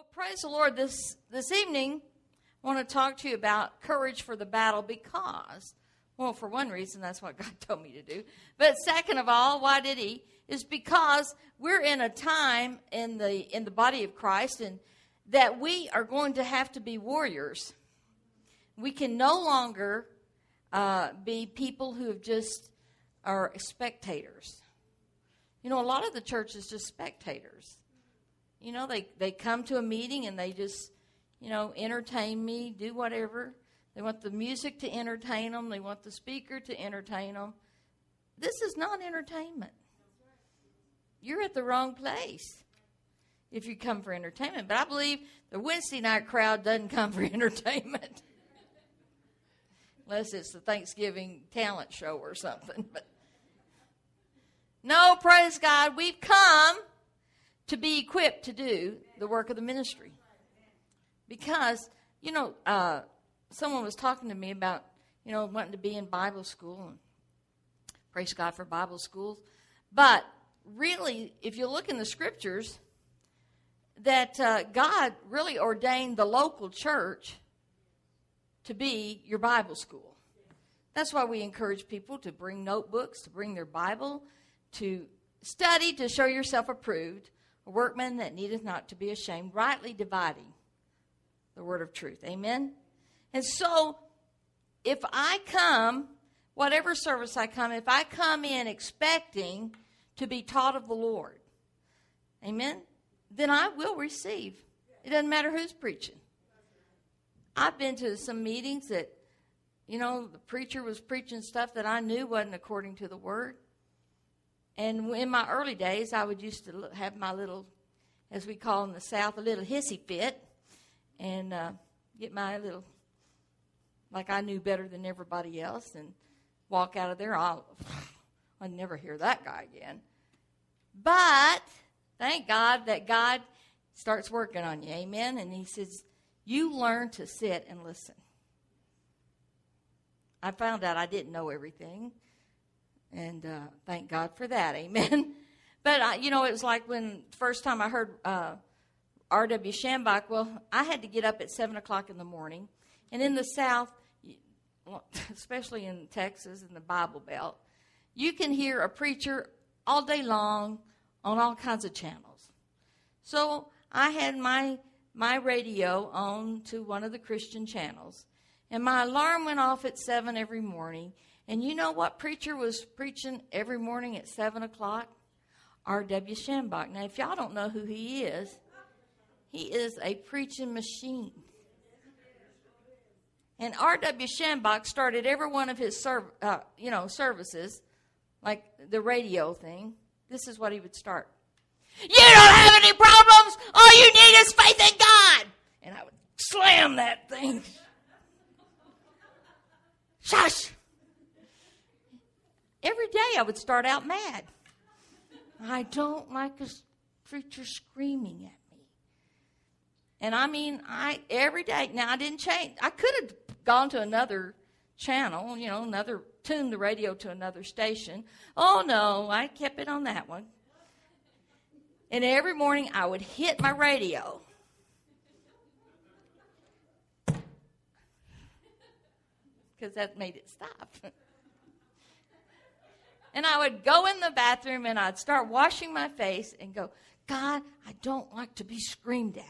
Well, praise the Lord. This this evening, I want to talk to you about courage for the battle because, well, for one reason, that's what God told me to do. But second of all, why did He? Is because we're in a time in the in the body of Christ, and that we are going to have to be warriors. We can no longer uh, be people who have just are spectators. You know, a lot of the church is just spectators. You know, they, they come to a meeting and they just, you know, entertain me, do whatever. They want the music to entertain them, they want the speaker to entertain them. This is not entertainment. You're at the wrong place if you come for entertainment. But I believe the Wednesday night crowd doesn't come for entertainment. Unless it's the Thanksgiving talent show or something. But no, praise God, we've come to be equipped to do the work of the ministry. Because, you know, uh, someone was talking to me about, you know, wanting to be in Bible school. And praise God for Bible schools. But really, if you look in the scriptures, that uh, God really ordained the local church to be your Bible school. That's why we encourage people to bring notebooks, to bring their Bible, to study, to show yourself approved, a workman that needeth not to be ashamed, rightly dividing the word of truth. Amen? And so, if I come, whatever service I come, if I come in expecting to be taught of the Lord, amen, then I will receive. It doesn't matter who's preaching. I've been to some meetings that, you know, the preacher was preaching stuff that I knew wasn't according to the word. And in my early days, I would used to have my little, as we call in the South, a little hissy fit, and uh, get my little, like I knew better than everybody else, and walk out of there. I'll, I'd never hear that guy again. But thank God that God starts working on you. Amen. And He says, You learn to sit and listen. I found out I didn't know everything. And uh, thank God for that. Amen. But, uh, you know, it was like when first time I heard uh, R.W. Schambach, well, I had to get up at 7 o'clock in the morning. And in the South, especially in Texas in the Bible Belt, you can hear a preacher all day long on all kinds of channels. So I had my my radio on to one of the Christian channels, and my alarm went off at seven every morning, and you know what preacher was preaching every morning at 7 o'clock? R.W. Schambach. Now, if y'all don't know who he is, he is a preaching machine. And R.W. Schambach started every one of his serv- uh, you know services, like the radio thing. This is what he would start. You don't have any problems. All you need is faith in God. And I would slam that thing. Shush every day I would start out mad. I don't like a preacher screaming at me. And I mean, I every day. Now I didn't change. I could have gone to another channel, you know, another tune the radio to another station. Oh no, I kept it on that one. And every morning I would hit my radio. Because that made it stop. And I would go in the bathroom and I'd start washing my face and go, God, I don't like to be screamed at.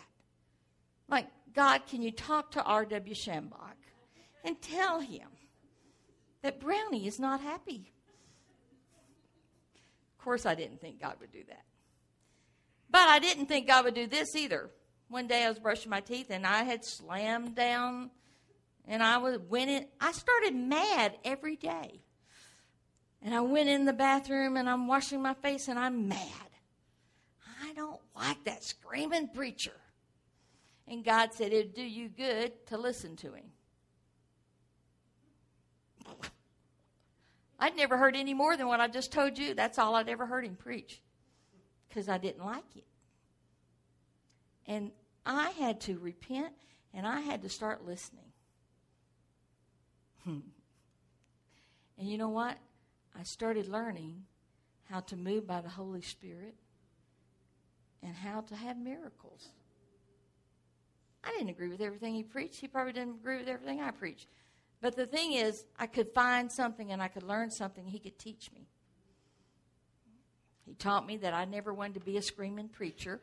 Like, God, can you talk to R.W. Schambach and tell him that Brownie is not happy? Of course, I didn't think God would do that. But I didn't think God would do this either. One day I was brushing my teeth and I had slammed down and I was went in. I started mad every day. And I went in the bathroom and I'm washing my face and I'm mad. I don't like that screaming preacher. And God said it'd do you good to listen to him. I'd never heard any more than what I just told you. That's all I'd ever heard him preach because I didn't like it. And I had to repent and I had to start listening. Hmm. and you know what? I started learning how to move by the Holy Spirit and how to have miracles. I didn't agree with everything he preached. He probably didn't agree with everything I preached. But the thing is, I could find something and I could learn something he could teach me. He taught me that I never wanted to be a screaming preacher.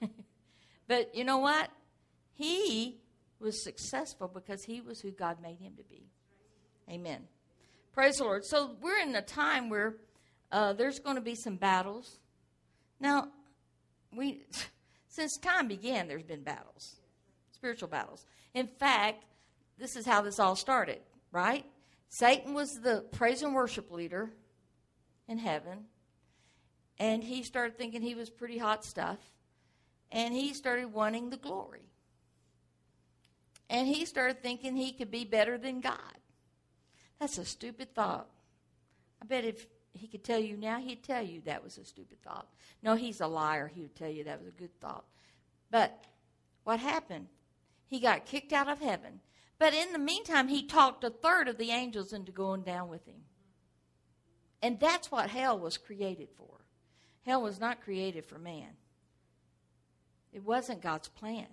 but you know what? He was successful because he was who God made him to be. Amen. Praise the Lord. So we're in a time where uh, there's going to be some battles. Now, we since time began, there's been battles, spiritual battles. In fact, this is how this all started, right? Satan was the praise and worship leader in heaven, and he started thinking he was pretty hot stuff, and he started wanting the glory. And he started thinking he could be better than God. That's a stupid thought. I bet if he could tell you now, he'd tell you that was a stupid thought. No, he's a liar. He would tell you that was a good thought. But what happened? He got kicked out of heaven. But in the meantime, he talked a third of the angels into going down with him. And that's what hell was created for. Hell was not created for man, it wasn't God's plan.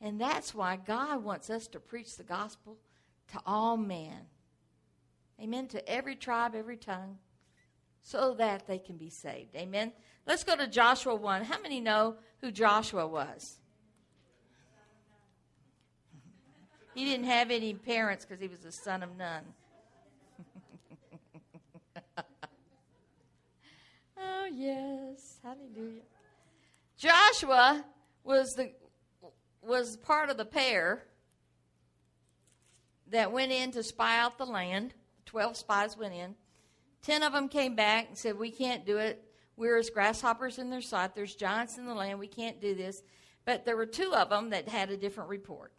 And that's why God wants us to preach the gospel to all men. Amen. To every tribe, every tongue, so that they can be saved. Amen. Let's go to Joshua 1. How many know who Joshua was? He didn't have any parents because he was the son of none. oh, yes. Hallelujah. Joshua was the was part of the pair that went in to spy out the land. Twelve spies went in. Ten of them came back and said, We can't do it. We're as grasshoppers in their sight. There's giants in the land. We can't do this. But there were two of them that had a different report.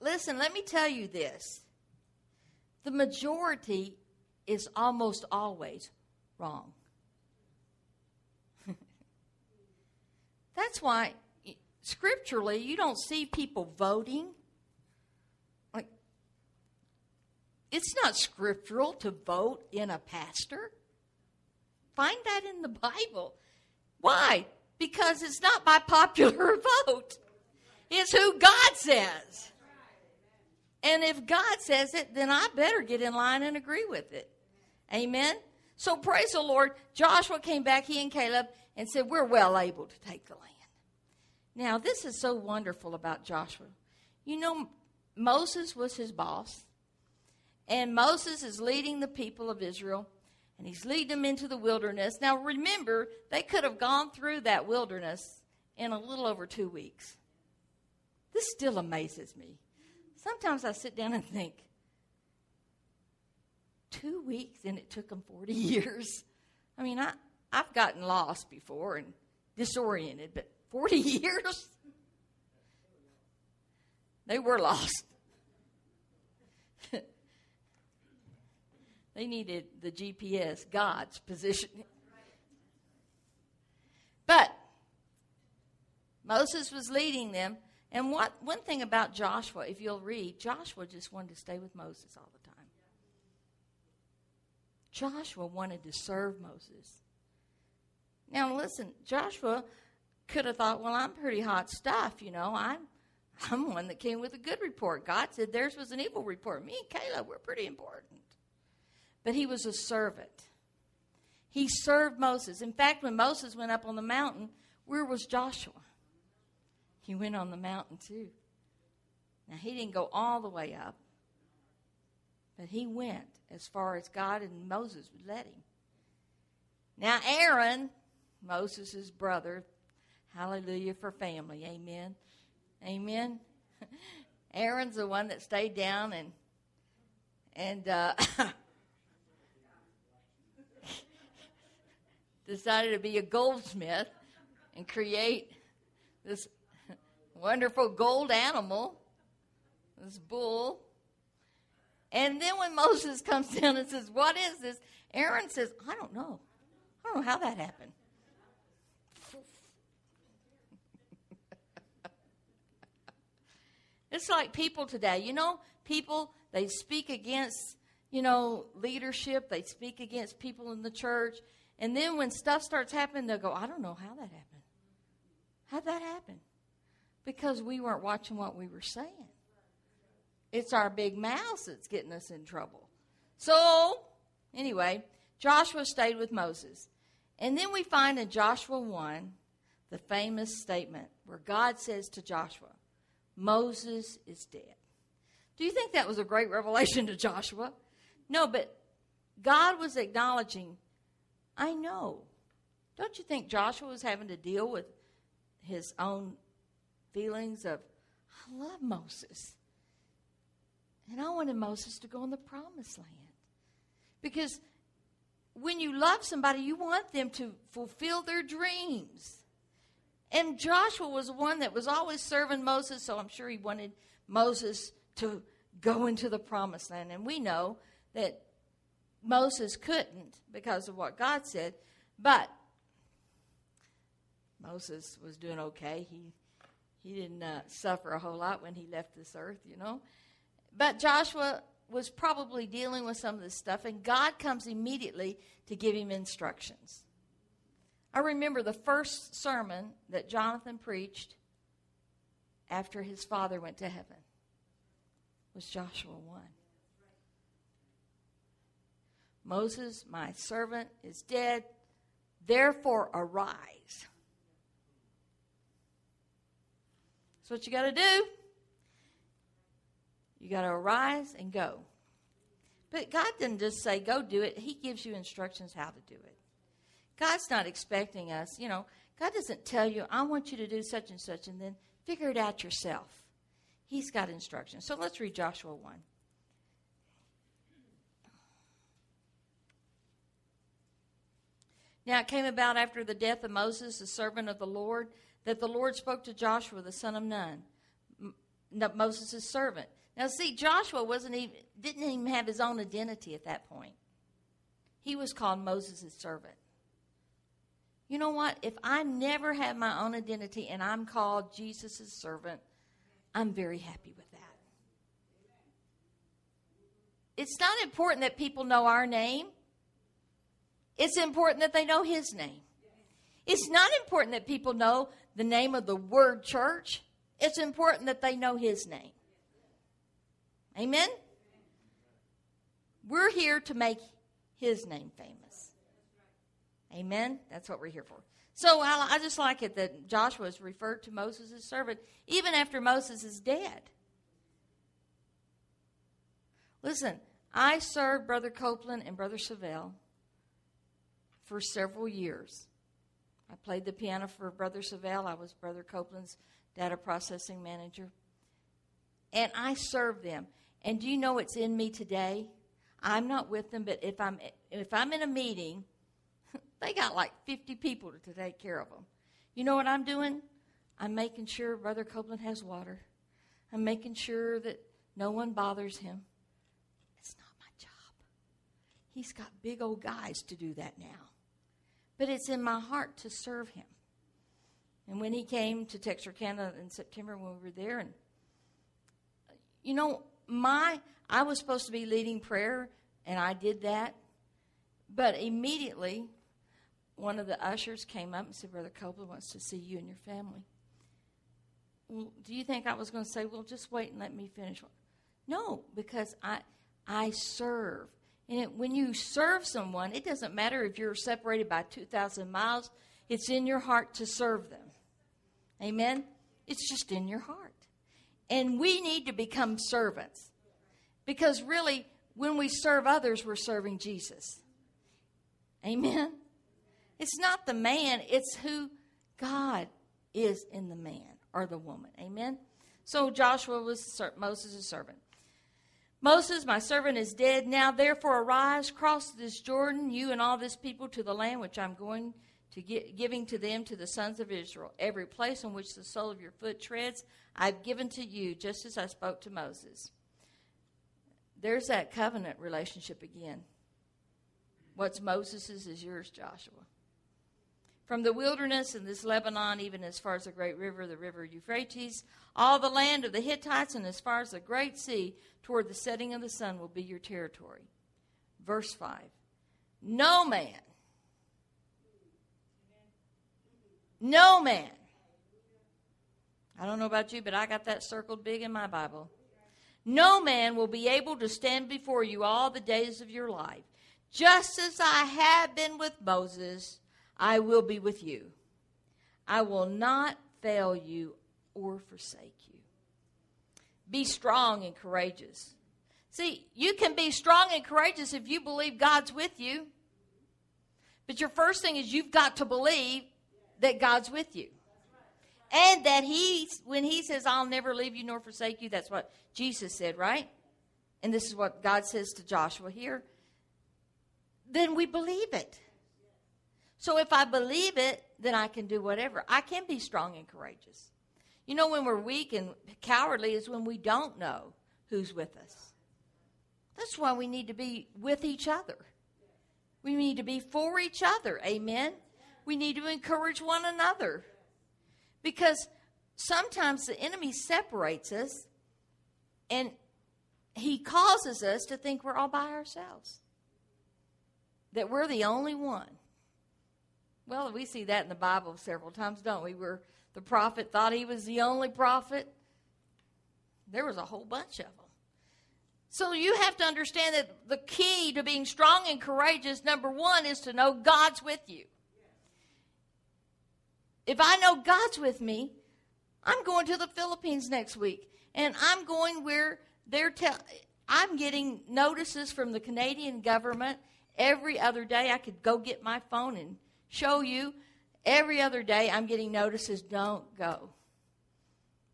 Listen, let me tell you this the majority is almost always wrong. That's why eh, scripturally you don't see people voting. Like it's not scriptural to vote in a pastor. Find that in the Bible. Why? Because it's not by popular vote. It's who God says. And if God says it, then I better get in line and agree with it. Amen. So praise the Lord. Joshua came back, he and Caleb, and said, We're well able to take the land. Now, this is so wonderful about Joshua. You know, Moses was his boss, and Moses is leading the people of Israel, and he's leading them into the wilderness. Now, remember, they could have gone through that wilderness in a little over two weeks. This still amazes me. Sometimes I sit down and think, two weeks and it took them 40 years. I mean, I, I've gotten lost before and disoriented, but 40 years? They were lost. they needed the GPS, God's position. But Moses was leading them and what one thing about Joshua, if you'll read, Joshua just wanted to stay with Moses all the time. Joshua wanted to serve Moses. Now listen, Joshua could have thought, well, I'm pretty hot stuff, you know. I'm I'm one that came with a good report. God said theirs was an evil report. Me and Caleb, we're pretty important. But he was a servant. He served Moses. In fact, when Moses went up on the mountain, where was Joshua? He went on the mountain too. Now, he didn't go all the way up, but he went as far as God and Moses would let him. Now, Aaron, Moses' brother, hallelujah for family, amen. Amen. Aaron's the one that stayed down and and uh, decided to be a goldsmith and create this wonderful gold animal, this bull. And then when Moses comes down and says, What is this? Aaron says, I don't know. I don't know how that happened. it's like people today. You know, people, they speak against, you know, leadership, they speak against people in the church. And then when stuff starts happening, they'll go, I don't know how that happened. How'd that happen? Because we weren't watching what we were saying. It's our big mouths that's getting us in trouble. So, anyway, Joshua stayed with Moses. And then we find in Joshua 1 the famous statement where God says to Joshua, Moses is dead. Do you think that was a great revelation to Joshua? No, but God was acknowledging, I know. Don't you think Joshua was having to deal with his own feelings of, I love Moses. And I wanted Moses to go in the promised land. Because when you love somebody, you want them to fulfill their dreams. And Joshua was one that was always serving Moses, so I'm sure he wanted Moses to go into the promised land. And we know that Moses couldn't because of what God said, but Moses was doing okay. He he didn't uh, suffer a whole lot when he left this earth, you know. But Joshua was probably dealing with some of this stuff, and God comes immediately to give him instructions. I remember the first sermon that Jonathan preached after his father went to heaven was Joshua 1. Moses, my servant, is dead. Therefore, arise. That's what you got to do. You got to arise and go. But God didn't just say, go do it. He gives you instructions how to do it. God's not expecting us, you know, God doesn't tell you, I want you to do such and such, and then figure it out yourself. He's got instructions. So let's read Joshua 1. Now it came about after the death of Moses, the servant of the Lord, that the Lord spoke to Joshua, the son of Nun, Moses' servant. Now, see, Joshua wasn't even didn't even have his own identity at that point. He was called Moses' servant. You know what? If I never have my own identity and I'm called Jesus' servant, I'm very happy with that. It's not important that people know our name. It's important that they know his name. It's not important that people know the name of the word church. It's important that they know his name. Amen? We're here to make his name famous. Amen? That's what we're here for. So I, I just like it that Joshua is referred to Moses servant even after Moses is dead. Listen, I served Brother Copeland and Brother Savelle for several years. I played the piano for Brother Savelle. I was Brother Copeland's data processing manager. And I served them. And do you know what's in me today? I'm not with them, but if I'm if I'm in a meeting, they got like 50 people to take care of them. You know what I'm doing? I'm making sure Brother Copeland has water. I'm making sure that no one bothers him. It's not my job. He's got big old guys to do that now. But it's in my heart to serve him. And when he came to Texarkana in September when we were there, and you know, my I was supposed to be leading prayer, and I did that. But immediately, one of the ushers came up and said, Brother Copeland wants to see you and your family. Well, do you think I was going to say, well, just wait and let me finish? No, because I I serve. And when you serve someone, it doesn't matter if you're separated by 2,000 miles, it's in your heart to serve them. Amen? It's just in your heart. And we need to become servants. Because really, when we serve others, we're serving Jesus. Amen? It's not the man, it's who God is in the man or the woman. Amen? So Joshua was Moses' servant. Moses, my servant, is dead. Now, therefore, arise, cross this Jordan, you and all this people, to the land which I'm going to get, giving to them to the sons of Israel. Every place on which the sole of your foot treads, I've given to you, just as I spoke to Moses. There's that covenant relationship again. What's Moses's is yours, Joshua. From the wilderness and this Lebanon, even as far as the great river, the river Euphrates, all the land of the Hittites, and as far as the great sea, toward the setting of the sun, will be your territory. Verse 5 No man, no man, I don't know about you, but I got that circled big in my Bible. No man will be able to stand before you all the days of your life. Just as I have been with Moses, I will be with you. I will not fail you or forsake you. Be strong and courageous. See, you can be strong and courageous if you believe God's with you. But your first thing is you've got to believe that God's with you. And that He, when He says, I'll never leave you nor forsake you, that's what Jesus said, right? And this is what God says to Joshua here. Then we believe it. So if I believe it, then I can do whatever. I can be strong and courageous. You know, when we're weak and cowardly is when we don't know who's with us. That's why we need to be with each other. We need to be for each other. Amen. We need to encourage one another. Because sometimes the enemy separates us and he causes us to think we're all by ourselves, that we're the only one. Well, we see that in the Bible several times, don't we? Where the prophet thought he was the only prophet. There was a whole bunch of them. So you have to understand that the key to being strong and courageous, number one, is to know God's with you. If I know God's with me, I'm going to the Philippines next week, and I'm going where they're telling. I'm getting notices from the Canadian government every other day. I could go get my phone and show you. Every other day, I'm getting notices. Don't go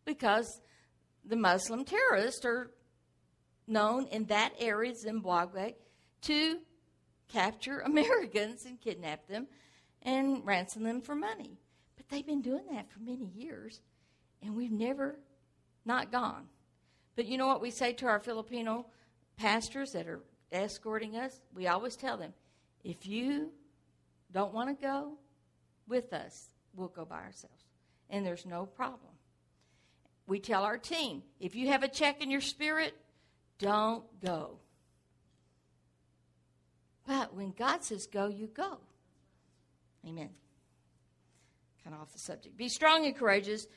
because the Muslim terrorists are known in that area, Zimbabwe, to capture Americans and kidnap them and ransom them for money. But they've been doing that for many years, and we've never not gone. But you know what we say to our Filipino pastors that are escorting us? We always tell them, if you don't want to go with us, we'll go by ourselves. And there's no problem. We tell our team, if you have a check in your spirit, don't go. But when God says go, you go. Amen. Kind of off the subject. Be strong and courageous,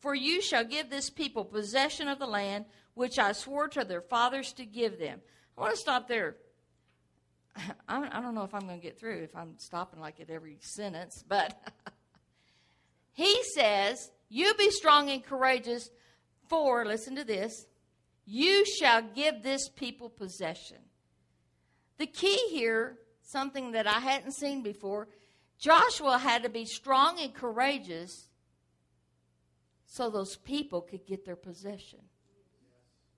for you shall give this people possession of the land which I swore to their fathers to give them. I want to stop there. I don't know if I'm going to get through if I'm stopping like at every sentence, but he says, You be strong and courageous, for, listen to this, you shall give this people possession. The key here, something that I hadn't seen before, Joshua had to be strong and courageous so those people could get their possession.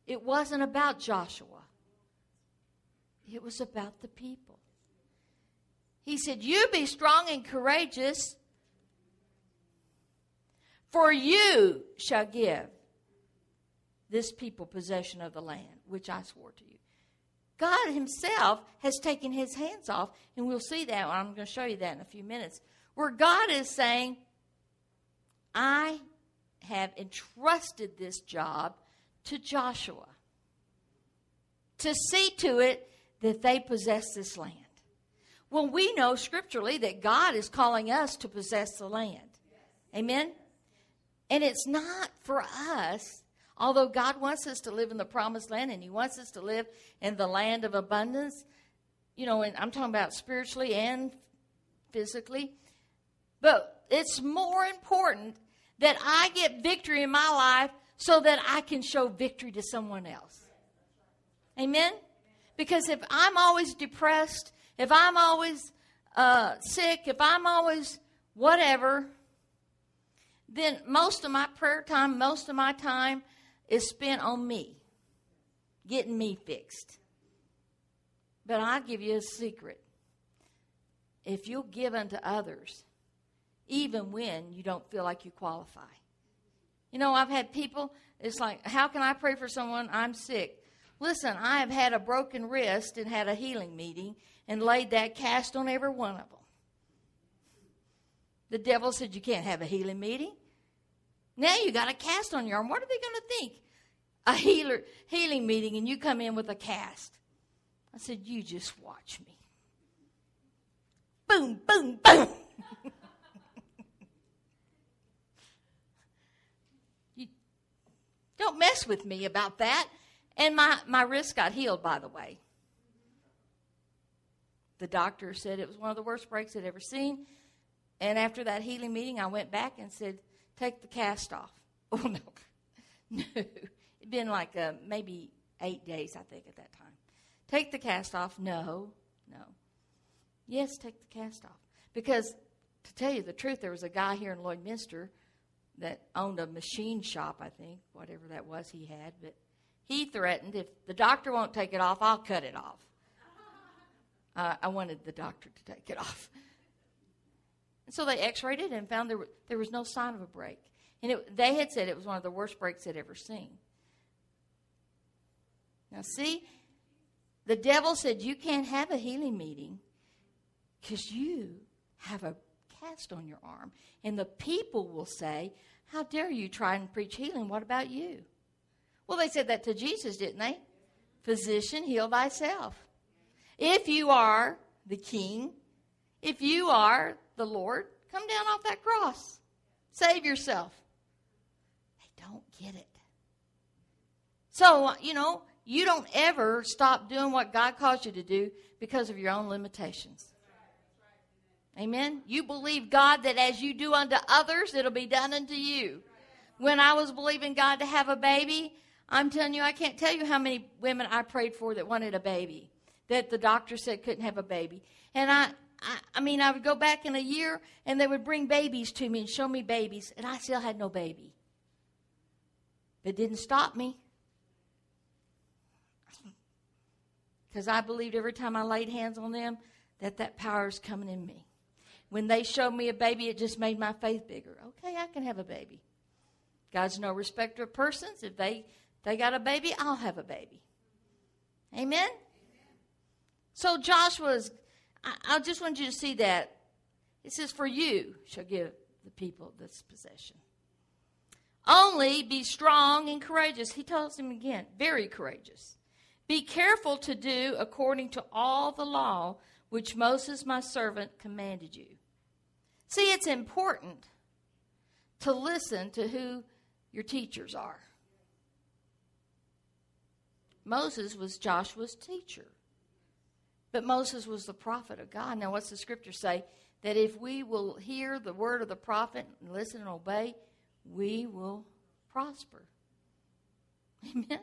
It wasn't about Joshua, it was about the people. He said, You be strong and courageous, for you shall give this people possession of the land, which I swore to you. God Himself has taken His hands off, and we'll see that. I'm going to show you that in a few minutes. Where God is saying, I have entrusted this job to Joshua to see to it that they possess this land. Well, we know scripturally that God is calling us to possess the land. Amen? And it's not for us Although God wants us to live in the promised land and He wants us to live in the land of abundance, you know, and I'm talking about spiritually and physically. But it's more important that I get victory in my life so that I can show victory to someone else. Amen? Because if I'm always depressed, if I'm always uh, sick, if I'm always whatever, then most of my prayer time, most of my time is spent on me, getting me fixed. But I'll give you a secret. If you'll give unto others, even when you don't feel like you qualify. You know, I've had people, it's like, how can I pray for someone? I'm sick. Listen, I have had a broken wrist and had a healing meeting and laid that cast on every one of them. The devil said, You can't have a healing meeting. Now you got a cast on your arm. What are they going to think? A healer healing meeting and you come in with a cast. I said, You just watch me. Boom, boom, boom. you, don't mess with me about that. And my, my wrist got healed, by the way. The doctor said it was one of the worst breaks I'd ever seen. And after that healing meeting, I went back and said, Take the cast off. Oh, no. No. It'd been like uh, maybe eight days, I think, at that time. Take the cast off. No, no. Yes, take the cast off. Because to tell you the truth, there was a guy here in Lloydminster that owned a machine shop, I think, whatever that was he had. But he threatened if the doctor won't take it off, I'll cut it off. Uh, I wanted the doctor to take it off. And so they x rayed it and found there, were, there was no sign of a break. And it, they had said it was one of the worst breaks they'd ever seen. Now, see, the devil said you can't have a healing meeting because you have a cast on your arm. And the people will say, How dare you try and preach healing? What about you? Well, they said that to Jesus, didn't they? Physician, heal thyself. If you are the king, if you are the Lord, come down off that cross. Save yourself. They don't get it. So, you know, you don't ever stop doing what God calls you to do because of your own limitations. Amen. You believe God that as you do unto others, it'll be done unto you. When I was believing God to have a baby, I'm telling you, I can't tell you how many women I prayed for that wanted a baby, that the doctor said couldn't have a baby. And I, I, I mean, I would go back in a year and they would bring babies to me and show me babies, and I still had no baby. But it didn't stop me. Because I believed every time I laid hands on them that that power is coming in me. When they showed me a baby, it just made my faith bigger. Okay, I can have a baby. God's no respecter of persons. If they they got a baby, I'll have a baby. Amen? So Joshua's, I, I just want you to see that. It says, For you shall give the people this possession. Only be strong and courageous. He tells him again, very courageous. Be careful to do according to all the law which Moses, my servant, commanded you. See, it's important to listen to who your teachers are. Moses was Joshua's teacher. But Moses was the prophet of God. Now, what's the scripture say? That if we will hear the word of the prophet and listen and obey, we will prosper. Amen.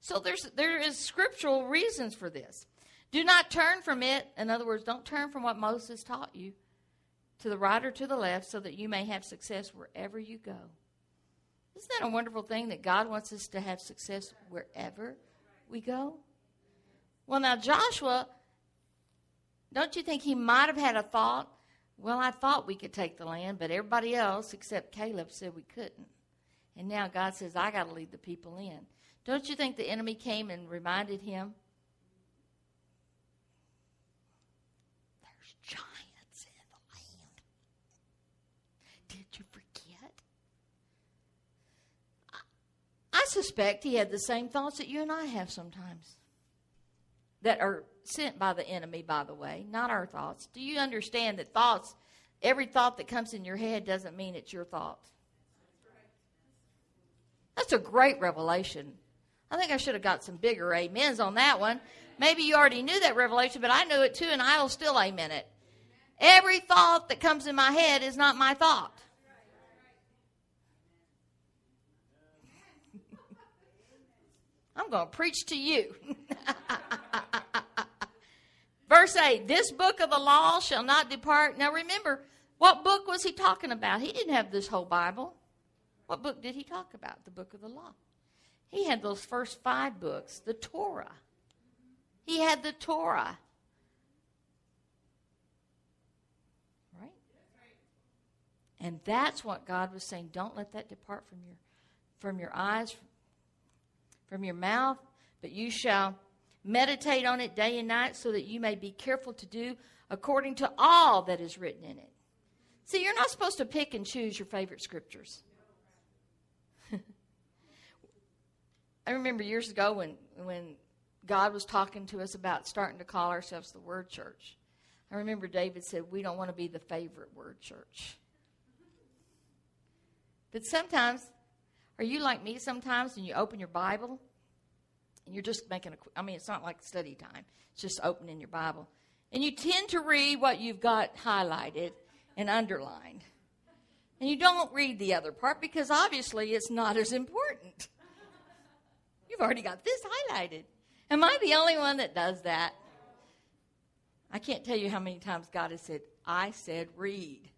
So there's there is scriptural reasons for this. Do not turn from it. In other words, don't turn from what Moses taught you to the right or to the left so that you may have success wherever you go. Isn't that a wonderful thing that God wants us to have success wherever we go? Well, now, Joshua, don't you think he might have had a thought? Well, I thought we could take the land, but everybody else except Caleb said we couldn't. And now God says, I got to lead the people in. Don't you think the enemy came and reminded him? There's giants in the land. Did you forget? I suspect he had the same thoughts that you and I have sometimes that are sent by the enemy, by the way, not our thoughts. Do you understand that thoughts, every thought that comes in your head doesn't mean it's your thought? That's a great revelation. I think I should have got some bigger amens on that one. Maybe you already knew that revelation, but I knew it too, and I'll still amen it. Every thought that comes in my head is not my thought. I'm going to preach to you. Verse 8 This book of the law shall not depart. Now remember, what book was he talking about? He didn't have this whole Bible. What book did he talk about? The book of the law. He had those first five books, the Torah. He had the Torah. Right? And that's what God was saying. Don't let that depart from your from your eyes, from your mouth, but you shall meditate on it day and night so that you may be careful to do according to all that is written in it. See, you're not supposed to pick and choose your favorite scriptures. I remember years ago when, when God was talking to us about starting to call ourselves the Word Church. I remember David said, We don't want to be the favorite Word Church. But sometimes Are you like me sometimes and you open your Bible and you're just making a, I mean, it's not like study time, it's just opening your Bible. And you tend to read what you've got highlighted and underlined. And you don't read the other part because obviously it's not as important. You've already got this highlighted. Am I the only one that does that? I can't tell you how many times God has said, I said read.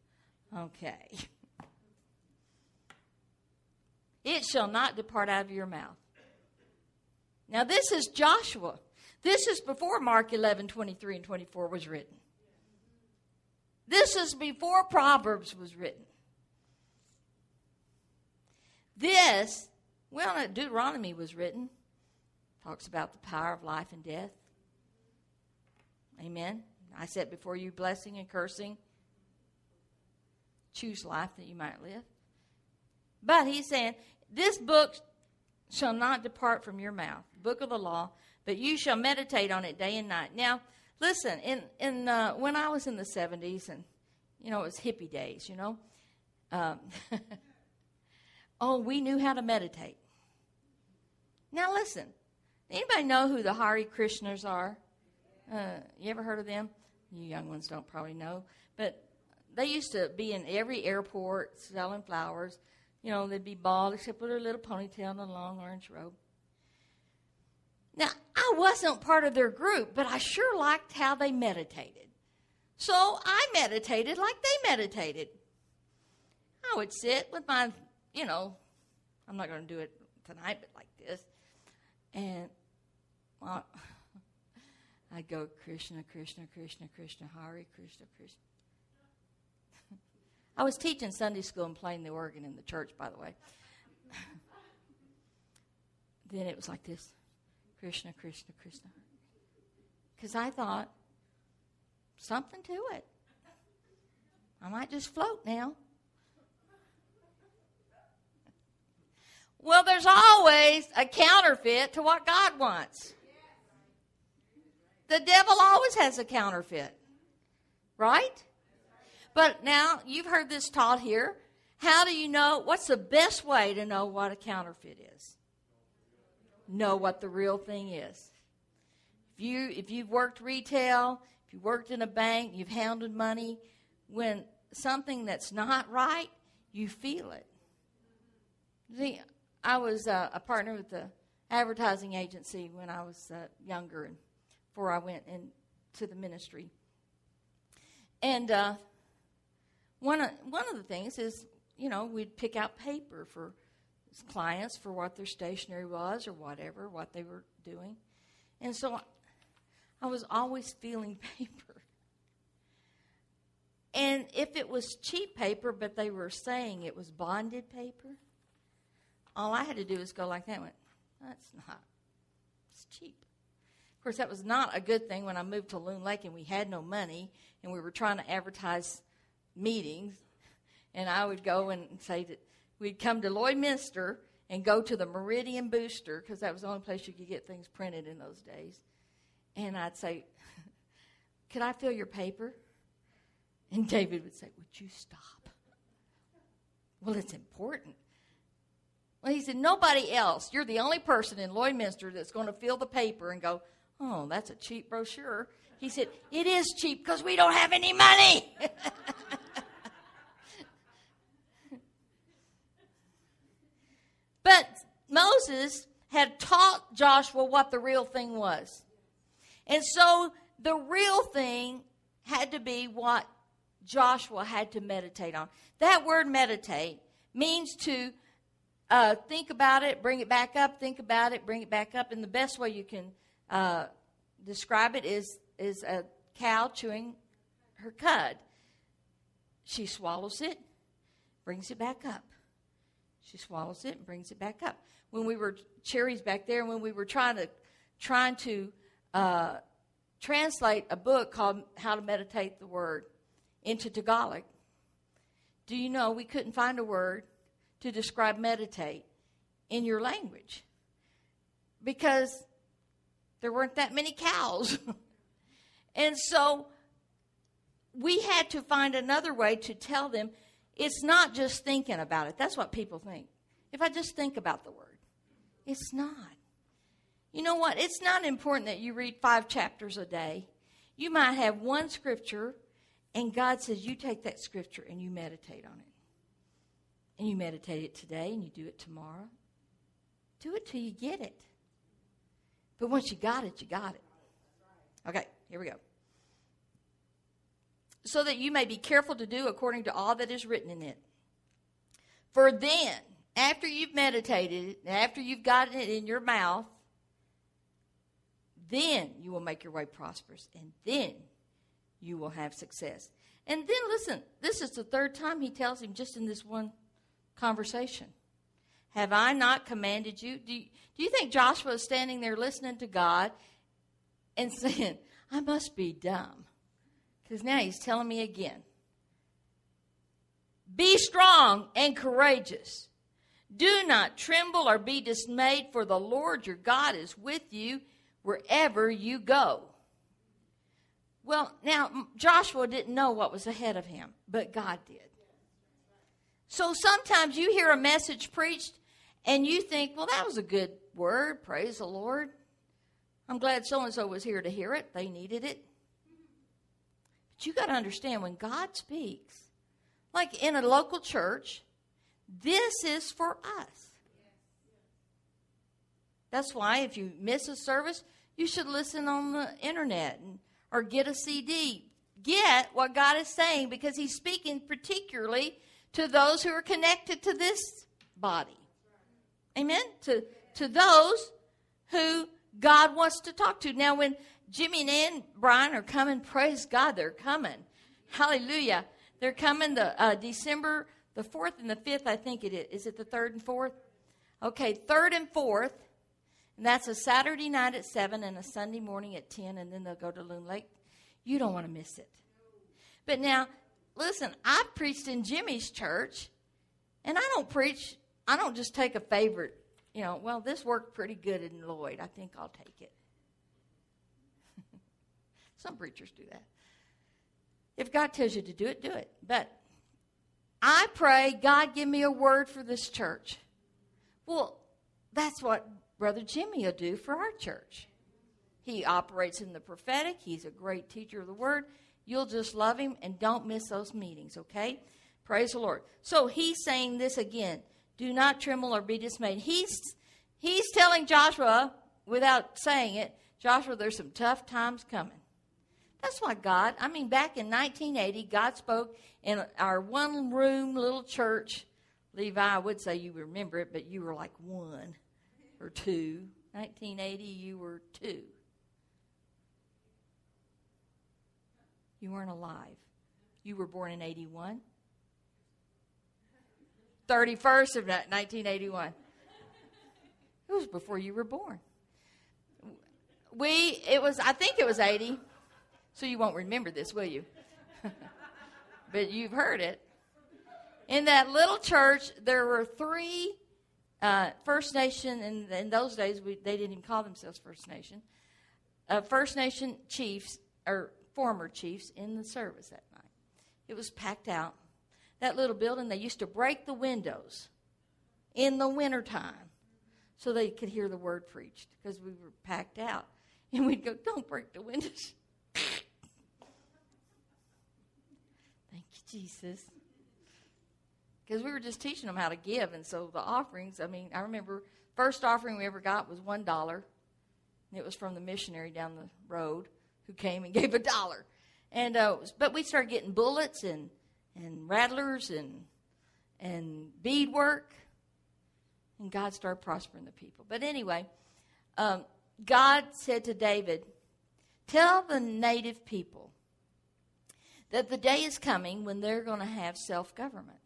Okay. It shall not depart out of your mouth. Now, this is Joshua. This is before Mark 11, 23 and 24 was written. This is before Proverbs was written. This, well, Deuteronomy was written. Talks about the power of life and death. Amen. I set before you blessing and cursing. Choose life that you might live. But he's saying, This book shall not depart from your mouth, book of the law, but you shall meditate on it day and night. Now, listen, in, in, uh, when I was in the 70s, and, you know, it was hippie days, you know, um, oh, we knew how to meditate. Now, listen, anybody know who the Hari Krishnas are? Uh, you ever heard of them? You young ones don't probably know, but they used to be in every airport selling flowers. You know, they'd be bald except with their little ponytail and a long orange robe. Now, I wasn't part of their group, but I sure liked how they meditated. So I meditated like they meditated. I would sit with my, you know, I'm not going to do it tonight, but like this. And I'd go Krishna, Krishna, Krishna, Krishna, Hare, Krishna, Krishna. I was teaching Sunday school and playing the organ in the church, by the way. then it was like this Krishna, Krishna, Krishna. Because I thought, something to it. I might just float now. Well, there's always a counterfeit to what God wants. The devil always has a counterfeit, right? But now you've heard this taught here. How do you know? What's the best way to know what a counterfeit is? Know what the real thing is. If you if you've worked retail, if you worked in a bank, you've handled money, when something that's not right, you feel it. See, I was uh, a partner with the advertising agency when I was uh, younger and before I went into the ministry. And uh, one of, one of the things is, you know, we'd pick out paper for clients for what their stationery was or whatever, what they were doing. And so I was always feeling paper. And if it was cheap paper, but they were saying it was bonded paper, all I had to do was go like that. and went, that's not. It's cheap Of course, that was not a good thing when I moved to Loon Lake and we had no money and we were trying to advertise meetings. And I would go and say that we'd come to Lloydminster and go to the Meridian Booster because that was the only place you could get things printed in those days. And I'd say, Could I fill your paper? And David would say, Would you stop? Well, it's important. Well, he said, Nobody else. You're the only person in Lloydminster that's going to fill the paper and go, Oh, that's a cheap brochure. He said, It is cheap because we don't have any money. but Moses had taught Joshua what the real thing was. And so the real thing had to be what Joshua had to meditate on. That word meditate means to uh, think about it, bring it back up, think about it, bring it back up. And the best way you can uh, describe it is, is a cow chewing her cud. She swallows it, brings it back up. She swallows it and brings it back up. When we were cherries back there, when we were trying to trying to uh, translate a book called How to Meditate the Word into Tagalog, do you know we couldn't find a word to describe meditate in your language because there weren't that many cows. and so we had to find another way to tell them it's not just thinking about it. That's what people think. if I just think about the word. It's not. You know what? It's not important that you read five chapters a day. You might have one scripture, and God says you take that scripture and you meditate on it. And you meditate it today and you do it tomorrow. Do it till you get it. But once you got it, you got it. Okay, here we go. So that you may be careful to do according to all that is written in it. For then, after you've meditated, after you've gotten it in your mouth, then you will make your way prosperous, and then you will have success. And then listen, this is the third time he tells him just in this one conversation. Have I not commanded you? Do you, do you think Joshua is standing there listening to God and saying, I must be dumb? Because now he's telling me again. Be strong and courageous. Do not tremble or be dismayed, for the Lord your God is with you wherever you go. Well, now, Joshua didn't know what was ahead of him, but God did. So sometimes you hear a message preached and you think, well, that was a good word. Praise the Lord. I'm glad so and so was here to hear it. They needed it. But you got to understand when God speaks, like in a local church, this is for us. That's why if you miss a service, you should listen on the internet and, or get a CD. Get what God is saying because He's speaking particularly to those who are connected to this body. Amen? To, to those who God wants to talk to. Now, when Jimmy and Ann Brian are coming, praise God, they're coming. Hallelujah. They're coming the uh, December the 4th and the 5th, I think it is. Is it the 3rd and 4th? Okay, 3rd and 4th and that's a Saturday night at 7 and a Sunday morning at 10, and then they'll go to Loon Lake. You don't want to miss it. But now, listen, I've preached in Jimmy's church, and I don't preach, I don't just take a favorite, you know, well, this worked pretty good in Lloyd. I think I'll take it. Some preachers do that. If God tells you to do it, do it. But I pray, God, give me a word for this church. Well, that's what Brother Jimmy will do for our church. He operates in the prophetic, he's a great teacher of the word. You'll just love him and don't miss those meetings, okay? Praise the Lord. So he's saying this again do not tremble or be dismayed. He's, he's telling Joshua, without saying it, Joshua, there's some tough times coming. That's why God, I mean, back in 1980, God spoke in our one room little church. Levi, I would say you remember it, but you were like one or two. 1980, you were two. You weren't alive. You were born in 81. 31st of 1981. It was before you were born. We, it was, I think it was 80. So you won't remember this, will you? but you've heard it. In that little church, there were three uh, First Nation, and in those days, we, they didn't even call themselves First Nation. Uh, First Nation chiefs, or former chiefs, in the service that night. It was packed out. That little building, they used to break the windows in the wintertime so they could hear the word preached because we were packed out. And we'd go, Don't break the windows. Thank you, Jesus because we were just teaching them how to give. And so the offerings, I mean, I remember first offering we ever got was one dollar. It was from the missionary down the road who came and gave a dollar. And uh, but we started getting bullets and and rattlers and and beadwork, and God started prospering the people. But anyway, um, God said to David, "Tell the native people that the day is coming when they're going to have self government."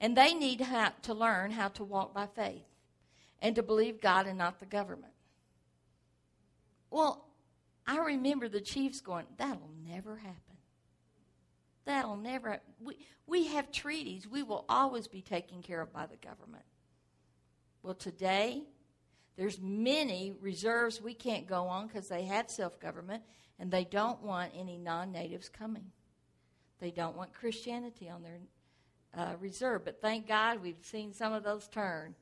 And they need to learn how to walk by faith and to believe God and not the government. Well, I remember the chiefs going, that'll never happen. That'll never We, we have treaties. We will always be taken care of by the government. Well, today, there's many reserves we can't go on because they have self-government and they don't want any non-natives coming. They don't want Christianity on their uh, reserve. But thank God we've seen some of those turn.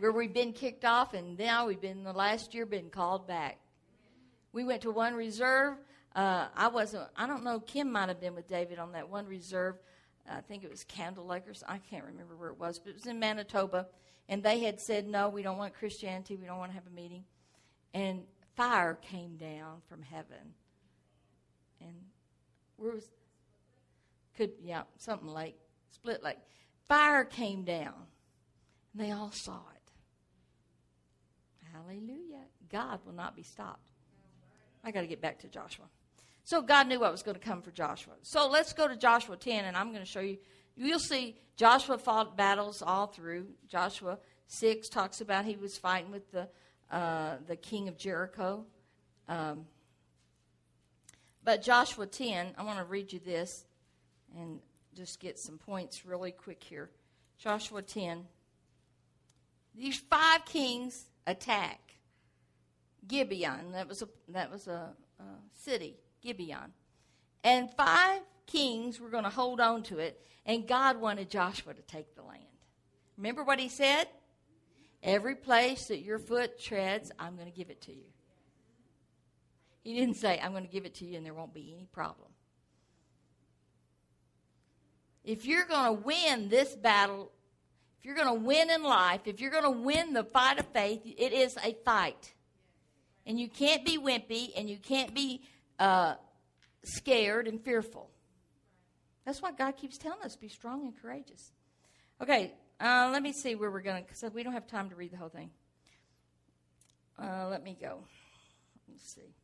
Where we've been kicked off, and now we've been the last year been called back. We went to one reserve. Uh, I wasn't. I don't know. Kim might have been with David on that one reserve. I think it was Candle Lake or I can't remember where it was, but it was in Manitoba. And they had said, no, we don't want Christianity. We don't want to have a meeting. And fire came down from heaven. And where was, could, yeah, something like Split Lake Fire came down. And they all saw it. Hallelujah. God will not be stopped. I got to get back to Joshua. So God knew what was going to come for Joshua. So let's go to Joshua 10, and I'm going to show you. You'll see Joshua fought battles all through. Joshua 6 talks about he was fighting with the, uh, the king of Jericho. Um, but Joshua 10, I want to read you this and just get some points really quick here. Joshua 10. These five kings attack Gibeon. That was a, that was a, a city. Gibeon. And five kings were going to hold on to it, and God wanted Joshua to take the land. Remember what he said? Every place that your foot treads, I'm going to give it to you. He didn't say, I'm going to give it to you and there won't be any problem. If you're going to win this battle, if you're going to win in life, if you're going to win the fight of faith, it is a fight. And you can't be wimpy and you can't be uh, scared and fearful. That's why God keeps telling us be strong and courageous. Okay, uh, let me see where we're going because we don't have time to read the whole thing. Uh, let me go. Let's see.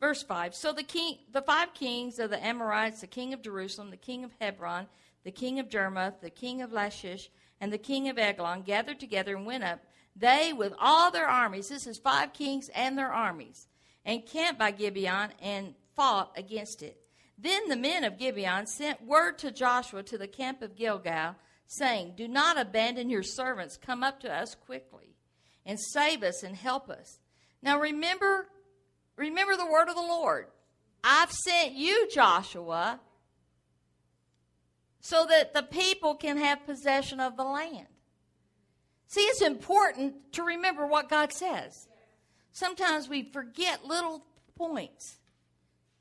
Verse 5. So the king, the five kings of the Amorites, the king of Jerusalem, the king of Hebron, the king of Jarmuth, the king of Lachish, and the king of Eglon gathered together and went up, they with all their armies. This is five kings and their armies and camped by Gibeon and fought against it. Then the men of Gibeon sent word to Joshua to the camp of Gilgal, saying, Do not abandon your servants. Come up to us quickly and save us and help us. Now remember, remember the word of the Lord. I've sent you, Joshua, so that the people can have possession of the land. See, it's important to remember what God says. Sometimes we forget little points.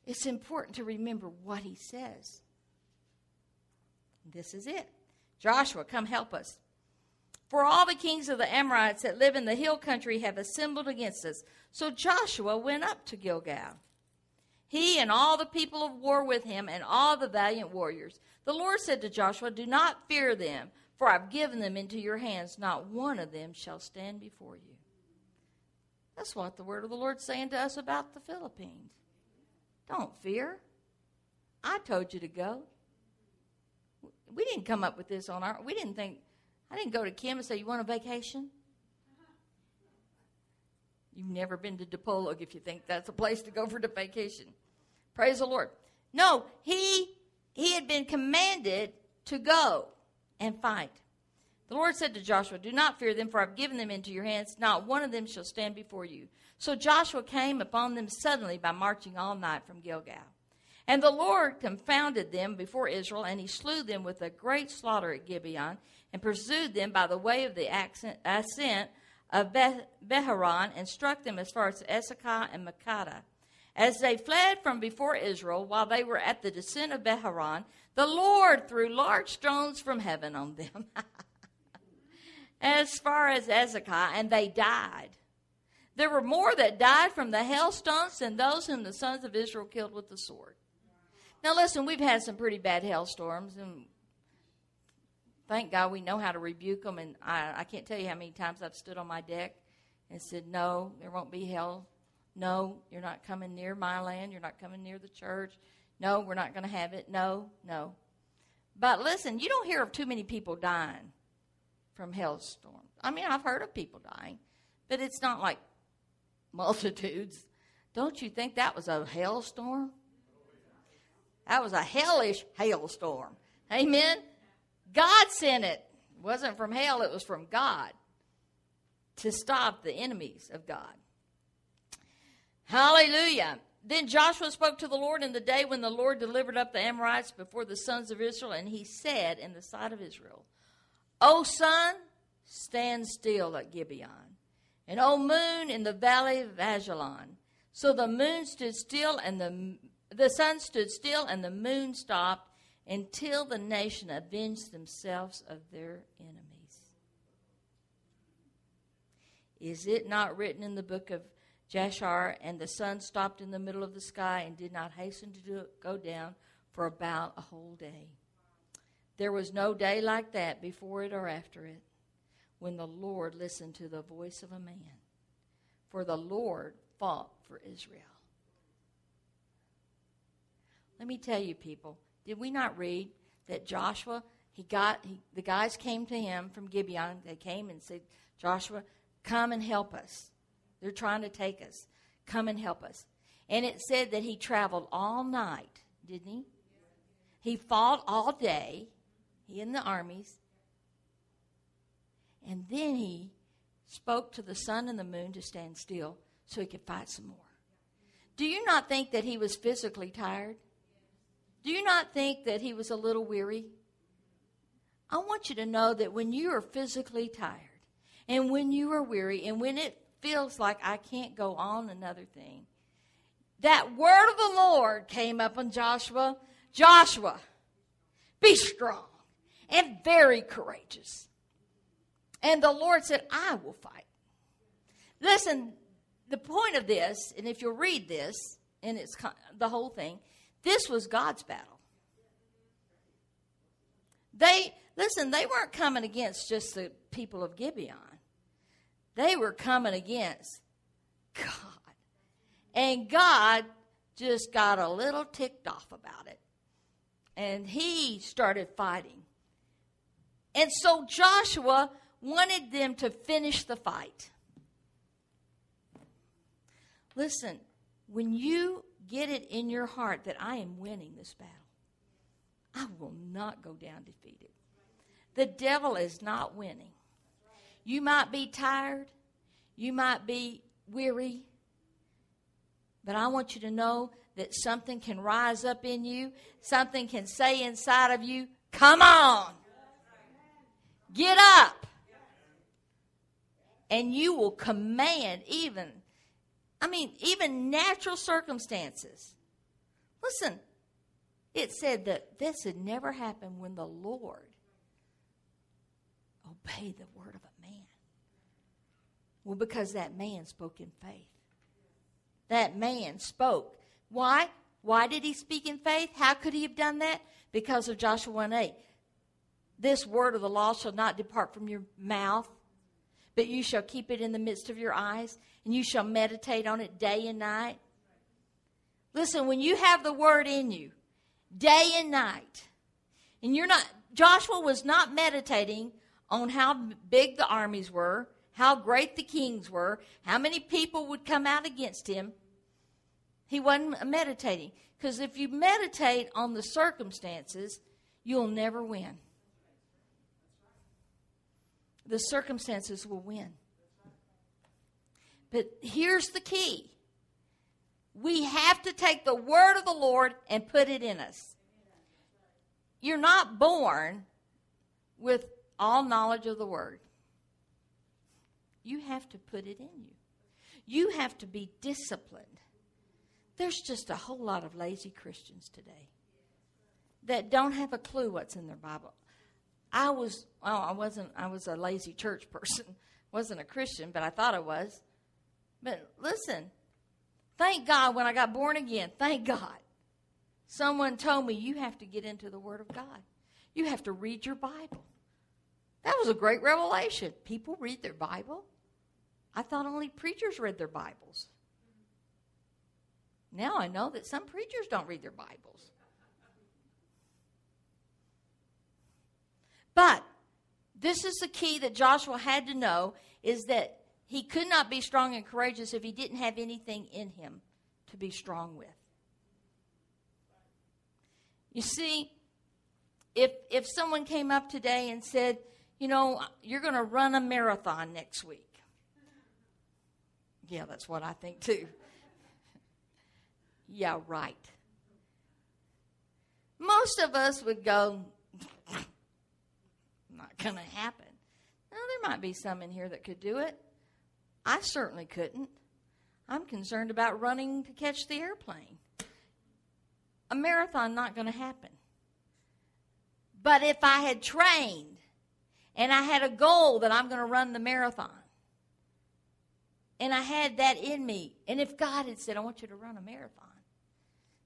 It's important to remember what he says. This is it. Joshua, come help us. For all the kings of the Amorites that live in the hill country have assembled against us. So Joshua went up to Gilgal. He and all the people of war with him and all the valiant warriors. The Lord said to Joshua, Do not fear them, for I've given them into your hands. Not one of them shall stand before you. That's what the word of the Lord's saying to us about the Philippines. Don't fear. I told you to go. We didn't come up with this on our. We didn't think. I didn't go to Kim and say, "You want a vacation?" You've never been to Dipolog if you think that's a place to go for the vacation. Praise the Lord. No, he he had been commanded to go and fight. The Lord said to Joshua, Do not fear them, for I've given them into your hands. Not one of them shall stand before you. So Joshua came upon them suddenly by marching all night from Gilgal. And the Lord confounded them before Israel, and he slew them with a great slaughter at Gibeon, and pursued them by the way of the ascent of Beth-horon, and struck them as far as Azekah and Makkedah. As they fled from before Israel, while they were at the descent of Beth-horon, the Lord threw large stones from heaven on them. as far as Ezekiah, and they died. There were more that died from the hailstones than those whom the sons of Israel killed with the sword. Now, listen, we've had some pretty bad hailstorms, and thank God we know how to rebuke them. And I, I can't tell you how many times I've stood on my deck and said, No, there won't be hell. No, you're not coming near my land. You're not coming near the church. No, we're not going to have it. No, no. But listen, you don't hear of too many people dying from hailstorms. I mean, I've heard of people dying, but it's not like multitudes. Don't you think that was a hailstorm? That was a hellish hailstorm. Amen. God sent it. It wasn't from hell, it was from God to stop the enemies of God. Hallelujah. then Joshua spoke to the Lord in the day when the Lord delivered up the Amorites before the sons of Israel, and he said in the sight of Israel, O sun, stand still at Gibeon, and O moon in the valley of Ajalon. So the moon stood still, and the, the sun stood still, and the moon stopped until the nation avenged themselves of their enemies. Is it not written in the book of Jashar, and the sun stopped in the middle of the sky and did not hasten to do, go down for about a whole day? There was no day like that before it or after it when the Lord listened to the voice of a man. For the Lord fought for Israel. Let me tell you, people, did we not read that Joshua, he got, he, the guys came to him from Gibeon, they came and said, Joshua, Come and help us. They're trying to take us. Come and help us. And it said that he traveled all night, didn't he? He fought all day, he and the armies. And then he spoke to the sun and the moon to stand still so he could fight some more. Do you not think that he was physically tired? Do you not think that he was a little weary? I want you to know that when you are physically tired, and when you are weary, and when it feels like I can't go on another thing, that word of the Lord came up on Joshua Joshua, be strong and very courageous. And the Lord said, I will fight. Listen, the point of this, and if you'll read this, and it's the whole thing, this was God's battle. They, listen, they weren't coming against just the people of Gibeon. They were coming against God. And God just got a little ticked off about it. And he started fighting. And so Joshua wanted them to finish the fight. Listen, when you get it in your heart that I am winning this battle, I will not go down defeated. The devil is not winning. You might be tired. You might be weary. But I want you to know that something can rise up in you, something can say inside of you, Come on, get up. And you will command even, I mean, even natural circumstances. Listen, it said that this had never happened when the Lord obeyed the word of a man. Well, because that man spoke in faith. That man spoke. Why? Why did he speak in faith? How could he have done that? Because of Joshua 1 8. This word of the law shall not depart from your mouth, but you shall keep it in the midst of your eyes, and you shall meditate on it day and night. Listen, when you have the word in you, day and night, and you're not, Joshua was not meditating on how big the armies were, how great the kings were, how many people would come out against him. He wasn't meditating. Because if you meditate on the circumstances, you'll never win. The circumstances will win. But here's the key we have to take the word of the Lord and put it in us. You're not born with all knowledge of the word. You have to put it in you. You have to be disciplined. There's just a whole lot of lazy Christians today that don't have a clue what's in their Bible. I was, well, I wasn't, I was a lazy church person. wasn't a Christian, but I thought I was. But listen, thank God when I got born again, thank God. Someone told me you have to get into the Word of God. You have to read your Bible. That was a great revelation. People read their Bible. I thought only preachers read their Bibles. Now I know that some preachers don't read their Bibles. But this is the key that Joshua had to know is that he could not be strong and courageous if he didn't have anything in him to be strong with. You see, if if someone came up today and said, you know, you're going to run a marathon next week. Yeah, that's what I think too. Yeah, right. Most of us would go, not going to happen. Now, there might be some in here that could do it. I certainly couldn't. I'm concerned about running to catch the airplane. A marathon not going to happen. But if I had trained and I had a goal that I'm going to run the marathon, and I had that in me, and if God had said, I want you to run a marathon,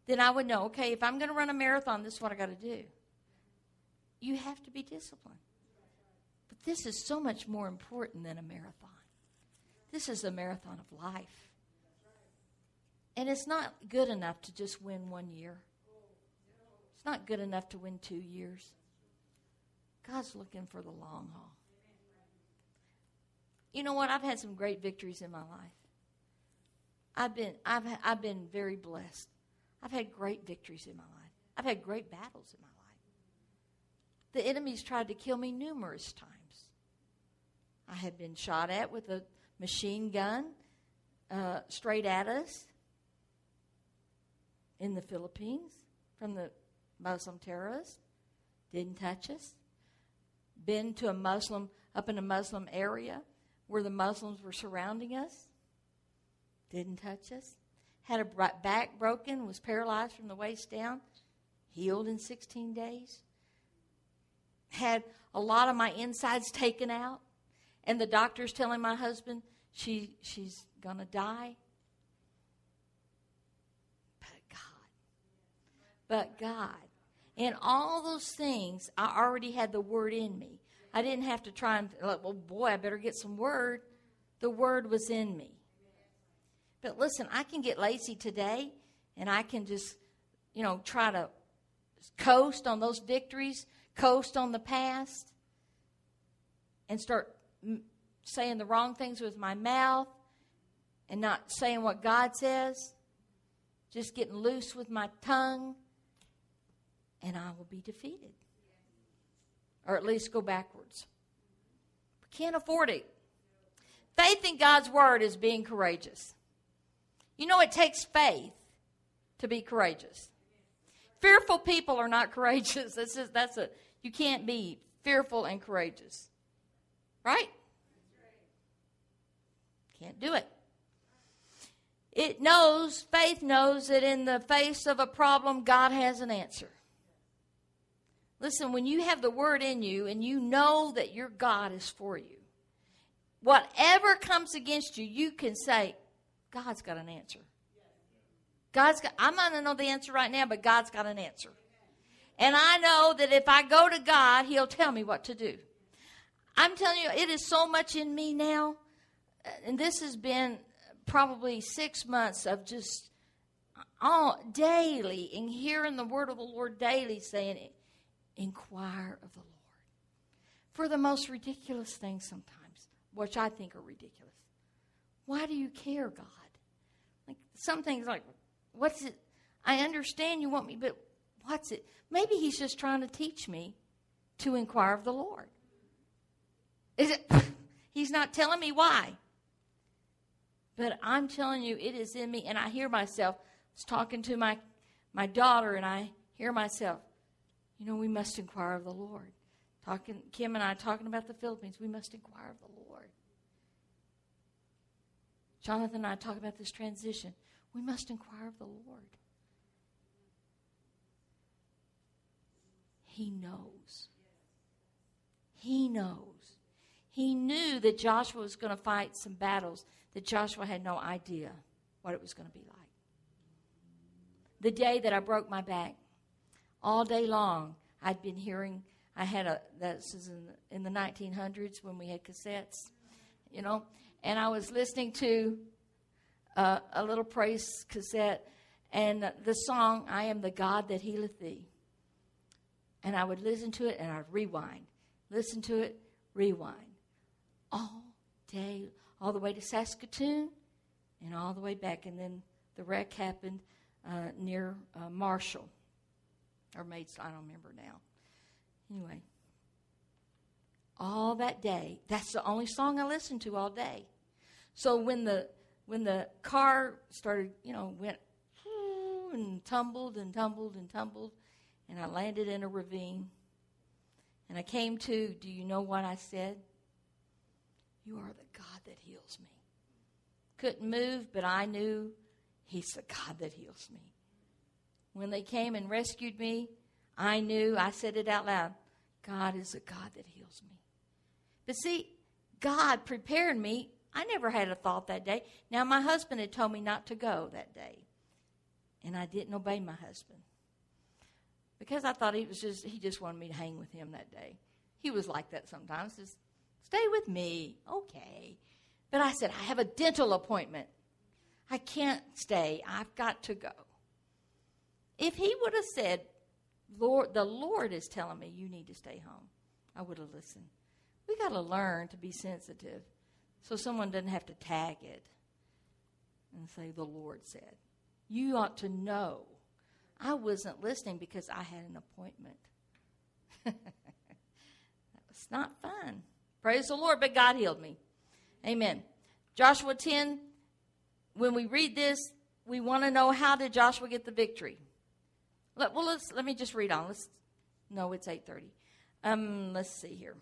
then I would know, okay, if I'm going to run a marathon, this is what I got to do. You have to be disciplined. This is so much more important than a marathon. This is a marathon of life. And it's not good enough to just win one year. It's not good enough to win two years. God's looking for the long haul. You know what? I've had some great victories in my life. I've been I've I've been very blessed. I've had great victories in my life. I've had great battles in my life. The enemies tried to kill me numerous times. I had been shot at with a machine gun uh, straight at us in the Philippines from the Muslim terrorists. Didn't touch us. Been to a Muslim, up in a Muslim area where the Muslims were surrounding us. Didn't touch us. Had a back broken, was paralyzed from the waist down, healed in 16 days. Had a lot of my insides taken out, and the doctor's telling my husband she she's gonna die. But God, but God, and all those things, I already had the word in me. I didn't have to try and, like, well, boy, I better get some word. The word was in me. But listen, I can get lazy today and I can just, you know, try to coast on those victories, coast on the past, and start saying the wrong things with my mouth and not saying what God says, just getting loose with my tongue, and I will be defeated or at least go backwards. We can't afford it. Faith in God's word is being courageous. You know, it takes faith to be courageous. Fearful people are not courageous. That's just, that's a you can't be fearful and courageous. Right? Can't do it. It knows, faith knows that in the face of a problem, God has an answer. Listen, when you have the word in you and you know that your God is for you, whatever comes against you, you can say, God's got an answer. God's got, I'm not know the answer right now, but God's got an answer. And I know that if I go to God, He'll tell me what to do. I'm telling you, it is so much in me now. Uh, and this has been probably six months of just all daily and hearing the word of the Lord daily saying inquire of the Lord. For the most ridiculous things sometimes, which I think are ridiculous. Why do you care, God? Like some things like, what's it? I understand you want me, but what's it? Maybe he's just trying to teach me to inquire of the Lord. Is it he's not telling me why. But I'm telling you, it is in me, and I hear myself. I was talking to my my daughter, and I hear myself. You know, we must inquire of the Lord. Talking, Kim and I talking about the Philippines, we must inquire of the Lord. Jonathan and I talk about this transition. We must inquire of the Lord. He knows. He knows. He knew that Joshua was going to fight some battles that Joshua had no idea what it was going to be like. The day that I broke my back, all day long. I'd been hearing, I had a, this is in, in the 1900s when we had cassettes, you know, and I was listening to uh, a little praise cassette and the song, I Am the God That Healeth Thee. And I would listen to it and I'd rewind, listen to it, rewind. All day, all the way to Saskatoon and all the way back. And then the wreck happened uh, near uh, Marshall or made, I don't remember now. Anyway, all that day, that's the only song I listened to all day. So when the when the car started, you know, went and tumbled and tumbled and tumbled, and I landed in a ravine. And I came to, do you know what I said? You are the God that heals me. Couldn't move, but I knew He's the God that heals me. When they came and rescued me, I knew, I said it out loud God is the God that heals me. But see, God prepared me. I never had a thought that day. Now, my husband had told me not to go that day, and I didn't obey my husband because I thought he was just he just wanted me to hang with him that day. He was like that sometimes. Just stay with me, okay. But I said I have a dental appointment. I can't stay. I've got to go. If he would have said, "Lord, the Lord is telling me you need to stay home," I would have listened. We got to learn to be sensitive, so someone doesn't have to tag it and say, "The Lord said." You ought to know I wasn't listening because I had an appointment. that was not fun. Praise the Lord, but God healed me. Amen. Joshua 10, when we read this, we want to know how did Joshua get the victory? Let, well, let's, let me just read on. Let's, no, it's 8.30. Um, let's see here.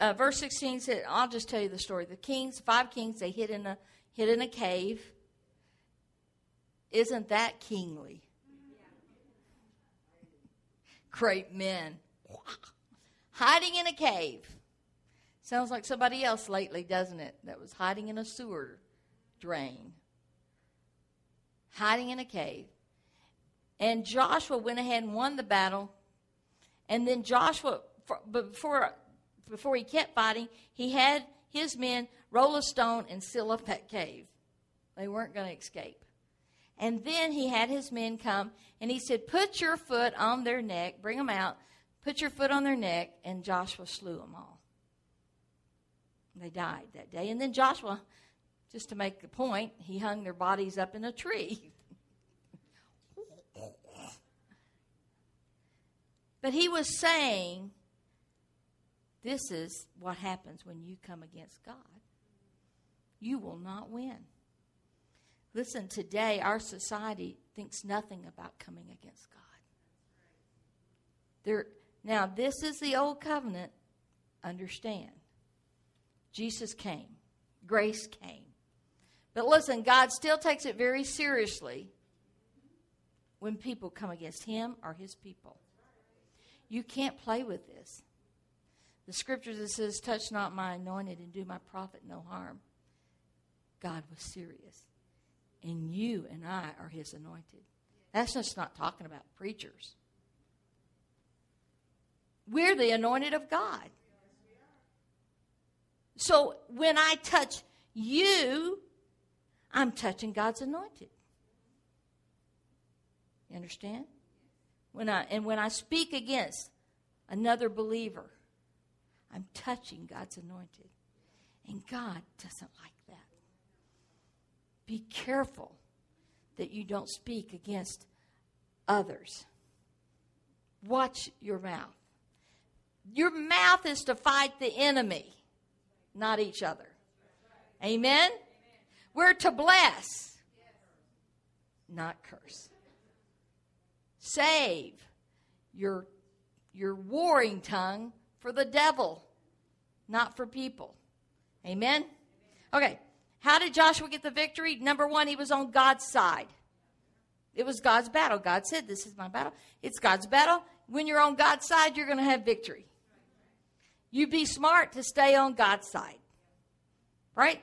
Uh, verse 16 said, I'll just tell you the story. The kings, five kings, they hid in a, hid in a cave isn't that kingly? Great men. Hiding in a cave. Sounds like somebody else lately, doesn't it? That was hiding in a sewer drain. Hiding in a cave. And Joshua went ahead and won the battle. And then Joshua, before, before he kept fighting, he had his men roll a stone and seal up that cave. They weren't going to escape. And then he had his men come and he said, Put your foot on their neck, bring them out, put your foot on their neck, and Joshua slew them all. They died that day. And then Joshua, just to make the point, he hung their bodies up in a tree. but he was saying, This is what happens when you come against God. You will not win. Listen, today our society thinks nothing about coming against God. There, now, this is the old covenant. Understand. Jesus came, grace came. But listen, God still takes it very seriously when people come against him or his people. You can't play with this. The scripture that says, Touch not my anointed and do my prophet no harm. God was serious and you and I are his anointed. That's just not talking about preachers. We're the anointed of God. So when I touch you, I'm touching God's anointed. You understand? When I and when I speak against another believer, I'm touching God's anointed. And God doesn't like that. be careful that you don't speak against others. Watch your mouth. Your mouth is to fight the enemy, not each other. Amen? We're to bless, not curse. Save your, your warring tongue for the devil, not for people. Amen? Okay. How did Joshua get the victory? Number one, he was on God's side. It was God's battle. God said, This is my battle. It's God's battle. When you're on God's side, you're going to have victory. You be smart to stay on God's side. Right?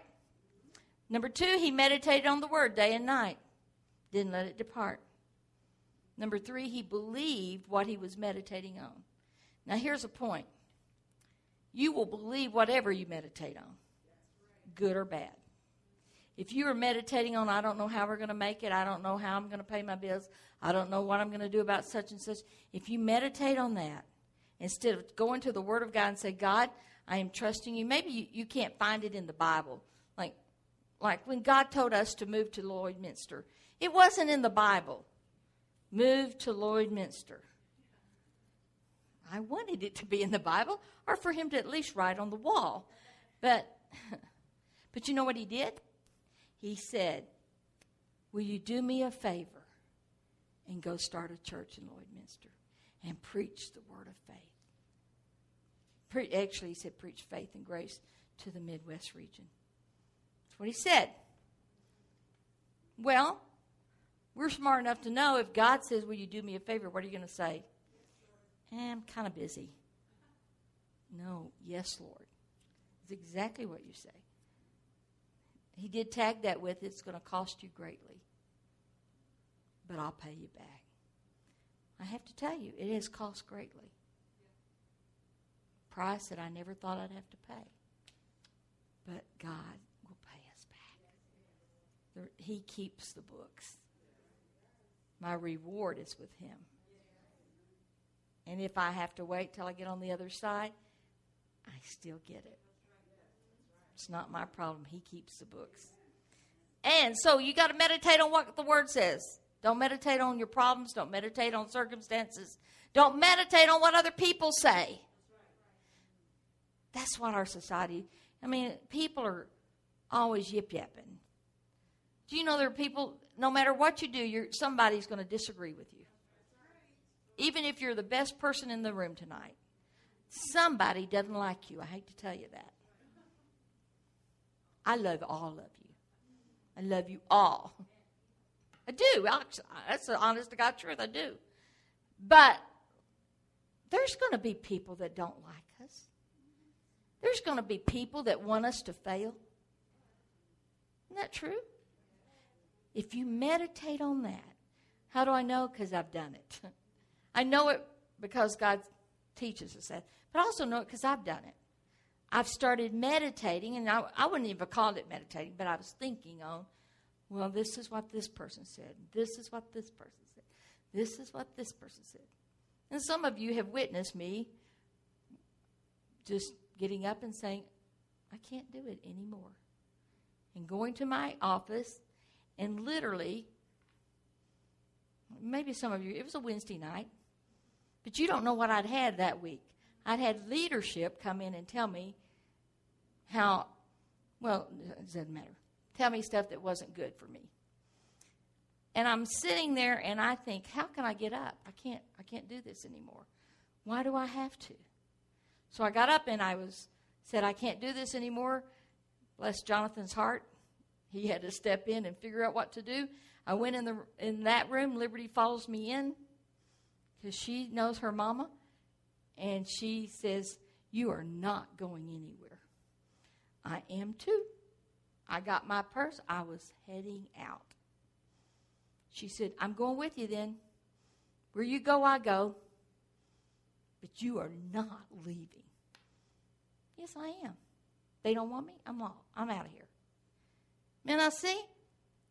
Number two, he meditated on the word day and night, didn't let it depart. Number three, he believed what he was meditating on. Now, here's a point you will believe whatever you meditate on, good or bad. If you are meditating on, I don't know how we're going to make it, I don't know how I'm going to pay my bills, I don't know what I'm going to do about such and such, if you meditate on that, instead of going to the Word of God and say, God, I am trusting you, maybe you, you can't find it in the Bible. Like, like when God told us to move to Lloydminster, it wasn't in the Bible. Move to Lloydminster. I wanted it to be in the Bible or for him to at least write on the wall. But but you know what he did? He said, Will you do me a favor and go start a church in Lloydminster and preach the word of faith? Pre- actually, he said, preach faith and grace to the Midwest region. That's what he said. Well, we're smart enough to know if God says, Will you do me a favor? What are you going to say? Eh, I'm kind of busy. No, yes, Lord. It's exactly what you say. He did tag that with, It's going to cost you greatly, but I'll pay you back. I have to tell you, it has cost greatly. Price that I never thought I'd have to pay. But God will pay us back. He keeps the books. My reward is with Him. And if I have to wait till I get on the other side, I still get it. It's not my problem. He keeps the books. And so you got to meditate on what the Word says. Don't meditate on your problems. Don't meditate on circumstances. Don't meditate on what other people say. That's what our society, I mean, people are always yip yapping. Do you know there are people, no matter what you do, somebody's going to disagree with you? Even if you're the best person in the room tonight, somebody doesn't like you. I hate to tell you that. I love all of you. I love you all. I do. That's the honest to God truth. I do. But there's going to be people that don't like. There's going to be people that want us to fail. Isn't that true? If you meditate on that, how do I know? Because I've done it. I know it because God teaches us that, but I also know it because I've done it. I've started meditating, and I, I wouldn't even call it meditating, but I was thinking on, well, this is what this person said. This is what this person said. This is what this person said. And some of you have witnessed me just getting up and saying, I can't do it anymore. And going to my office and literally, maybe some of you, it was a Wednesday night, but you don't know what I'd had that week. I'd had leadership come in and tell me how, well, it doesn't matter. Tell me stuff that wasn't good for me. And I'm sitting there and I think, how can I get up? I can't I can't do this anymore. Why do I have to? So I got up and I was said I can't do this anymore. Bless Jonathan's heart. He had to step in and figure out what to do. I went in the in that room. Liberty follows me in because she knows her mama, and she says, "You are not going anywhere." I am too. I got my purse. I was heading out. She said, "I'm going with you then. Where you go, I go. But you are not leaving." Yes, I am. They don't want me. I'm all, I'm out of here. And I see,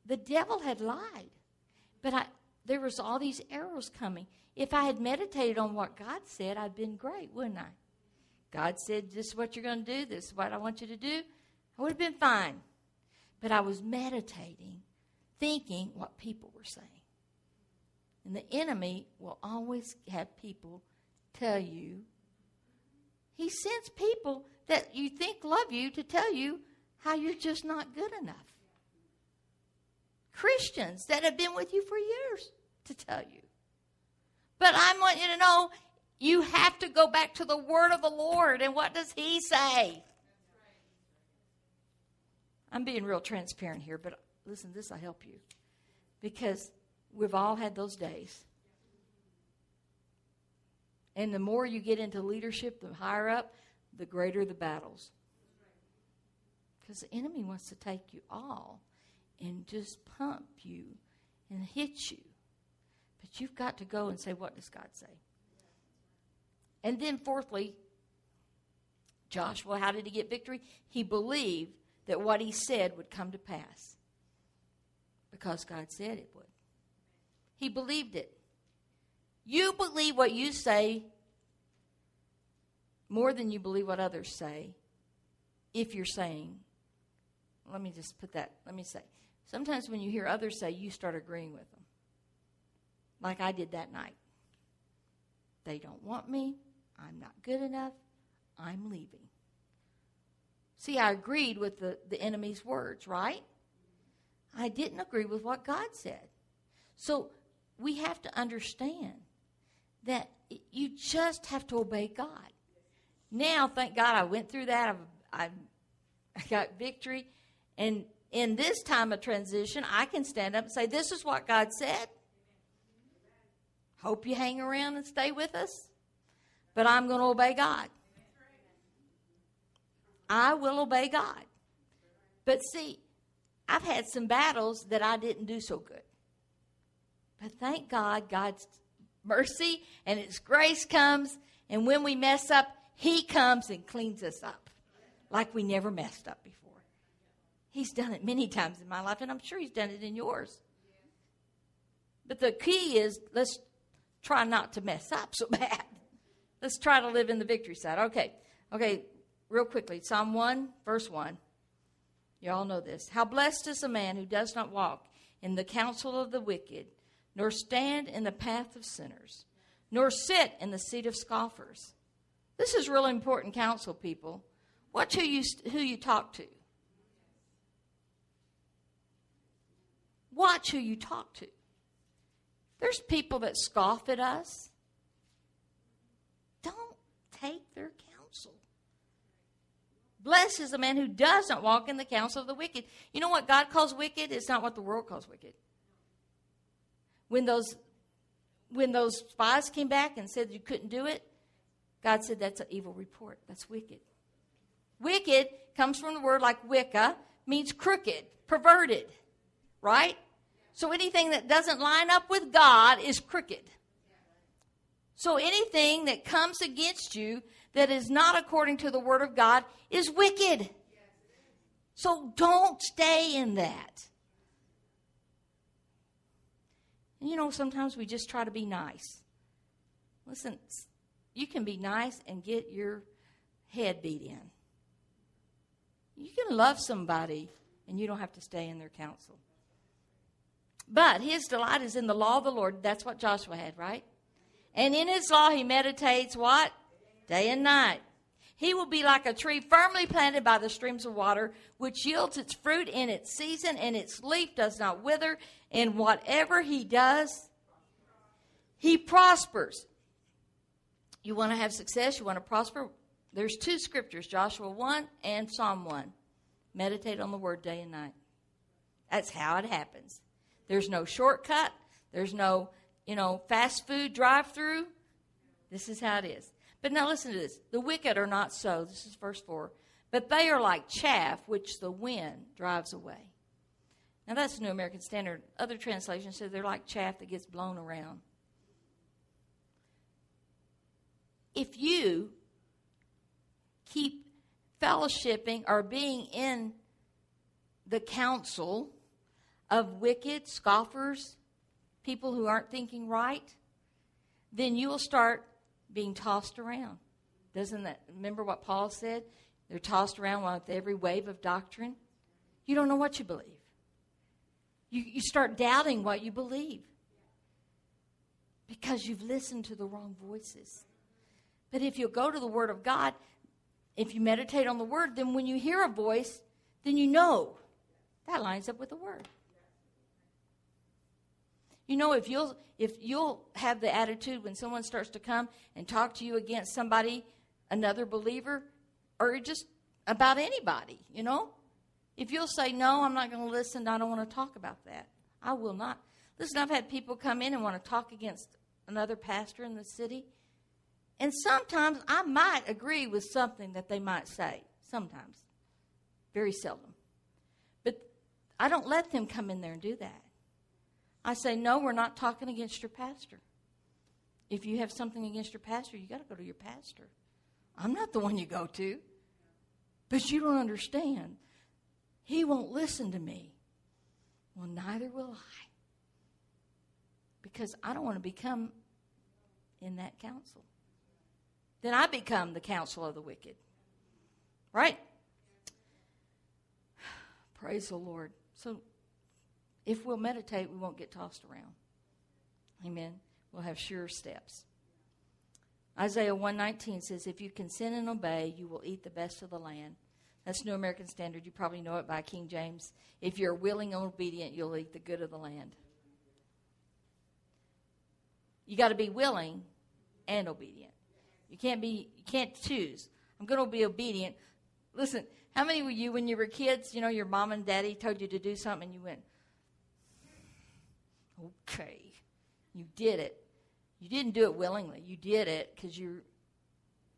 the devil had lied. But I, there was all these arrows coming. If I had meditated on what God said, I'd been great, wouldn't I? God said, This is what you're going to do. This is what I want you to do. I would have been fine. But I was meditating, thinking what people were saying. And the enemy will always have people tell you. He sends people that you think love you to tell you how you're just not good enough. Christians that have been with you for years to tell you. But I want you to know you have to go back to the word of the Lord. And what does He say? I'm being real transparent here, but listen, this will help you. Because we've all had those days. And the more you get into leadership, the higher up, the greater the battles. Because the enemy wants to take you all and just pump you and hit you. But you've got to go and say, What does God say? And then, fourthly, Joshua, how did he get victory? He believed that what he said would come to pass because God said it would. He believed it. You believe what you say more than you believe what others say if you're saying, let me just put that, let me say, Sometimes when you hear others say, you start agreeing with them. Like I did that night. They don't want me. I'm not good enough. I'm leaving. See, I agreed with the, the enemy's words, right? I didn't agree with what God said. So we have to understand that you just have to obey God. Now, thank God I went through that. I've, i got victory. And in this time of transition, I can stand up and say, This is what God said. Hope you hang around and stay with us. But I'm going to obey God. I will obey God. But see, I've had some battles that I didn't do so good. But thank God, God's mercy and His grace comes. And when we mess up, He comes and cleans us up like we never messed up before. He's done it many times in my life, and I'm sure He's done it in yours. But the key is let's try not to mess up so bad. Let's try to live in the victory side. Okay, okay, real quickly Psalm 1, verse 1. You all know this. How blessed is the man who does not walk in the counsel of the wicked, nor stand in the path of sinners, nor sit in the seat of scoffers. This is really important counsel, people. Watch who you, who you talk to. Watch who you talk to. There's people that scoff at us. Don't take their counsel. Blessed is the man who does not walk in the counsel of the wicked. You know what God calls wicked? It's not what the world calls wicked. When those when those spies came back and said you couldn't do it, God said that's an evil report. That's wicked. Wicked comes from the word like Wicca, means crooked, perverted, right? So anything that doesn't line up with God is crooked. So anything that comes against you that is not according to the Word of God is wicked. So don't stay in that. And you know, sometimes we just try to be nice. Listen, you can be nice and get your head beat in. You can love somebody and you don't have to stay in their counsel. But his delight is in the law of the Lord. That's what Joshua had, right? And in his law he meditates what? day and night. He will be like a tree firmly planted by the streams of water, which yields its fruit in its season, and its leaf does not wither. And whatever he does, he prospers. You want to have success, you want to prosper. There's two scriptures, Joshua 1 and Psalm 1. Meditate on the word day and night. That's how it happens. There's no shortcut. There's no, you know, fast food drive through. This is how it is. But now listen to this. The wicked are not so. This is verse 4. But they are like chaff which the wind drives away. Now that's the New American Standard. Other translations say they're like chaff that gets blown around. If you keep fellowshipping or being in the counsel of wicked scoffers, people who aren't thinking right, then you will start being tossed around. Doesn't that remember what Paul said? They're tossed around with every wave of doctrine. You don't know what you believe. You, you start doubting what you believe because you've listened to the wrong voices. But if you go to the Word of God, if you meditate on the Word, then when you hear a voice, then you know that lines up with the Word. You know, if you'll if you'll have the attitude when someone starts to come and talk to you against somebody, another believer, or just about anybody, you know, if you'll say no, I'm not going to listen. I don't want to talk about that. I will not. Listen, I've had people come in and want to talk against another pastor in the city, and sometimes I might agree with something that they might say. Sometimes, very seldom, but I don't let them come in there and do that. I say, no, we're not talking against your pastor. If you have something against your pastor, you got to go to your pastor. I'm not the one you go to. But you don't understand. He won't listen to me. Well, neither will I. Because I don't want to become in that counsel. Then I become the counsel of the wicked. Right? Praise the Lord. So if we'll meditate, we won't get tossed around. Amen. We'll have sure steps. Isaiah 119 says, If you consent and obey, you will eat the best of the land. That's New American Standard. You probably know it by King James. If you're willing and obedient, you'll eat the good of the land. You got to be willing and obedient. You can't be you can't choose. I'm going to be obedient. Listen, how many were you when you were kids, you know, your mom and daddy told you to do something and you went, "Okay." You did it. You didn't do it willingly. You did it cuz you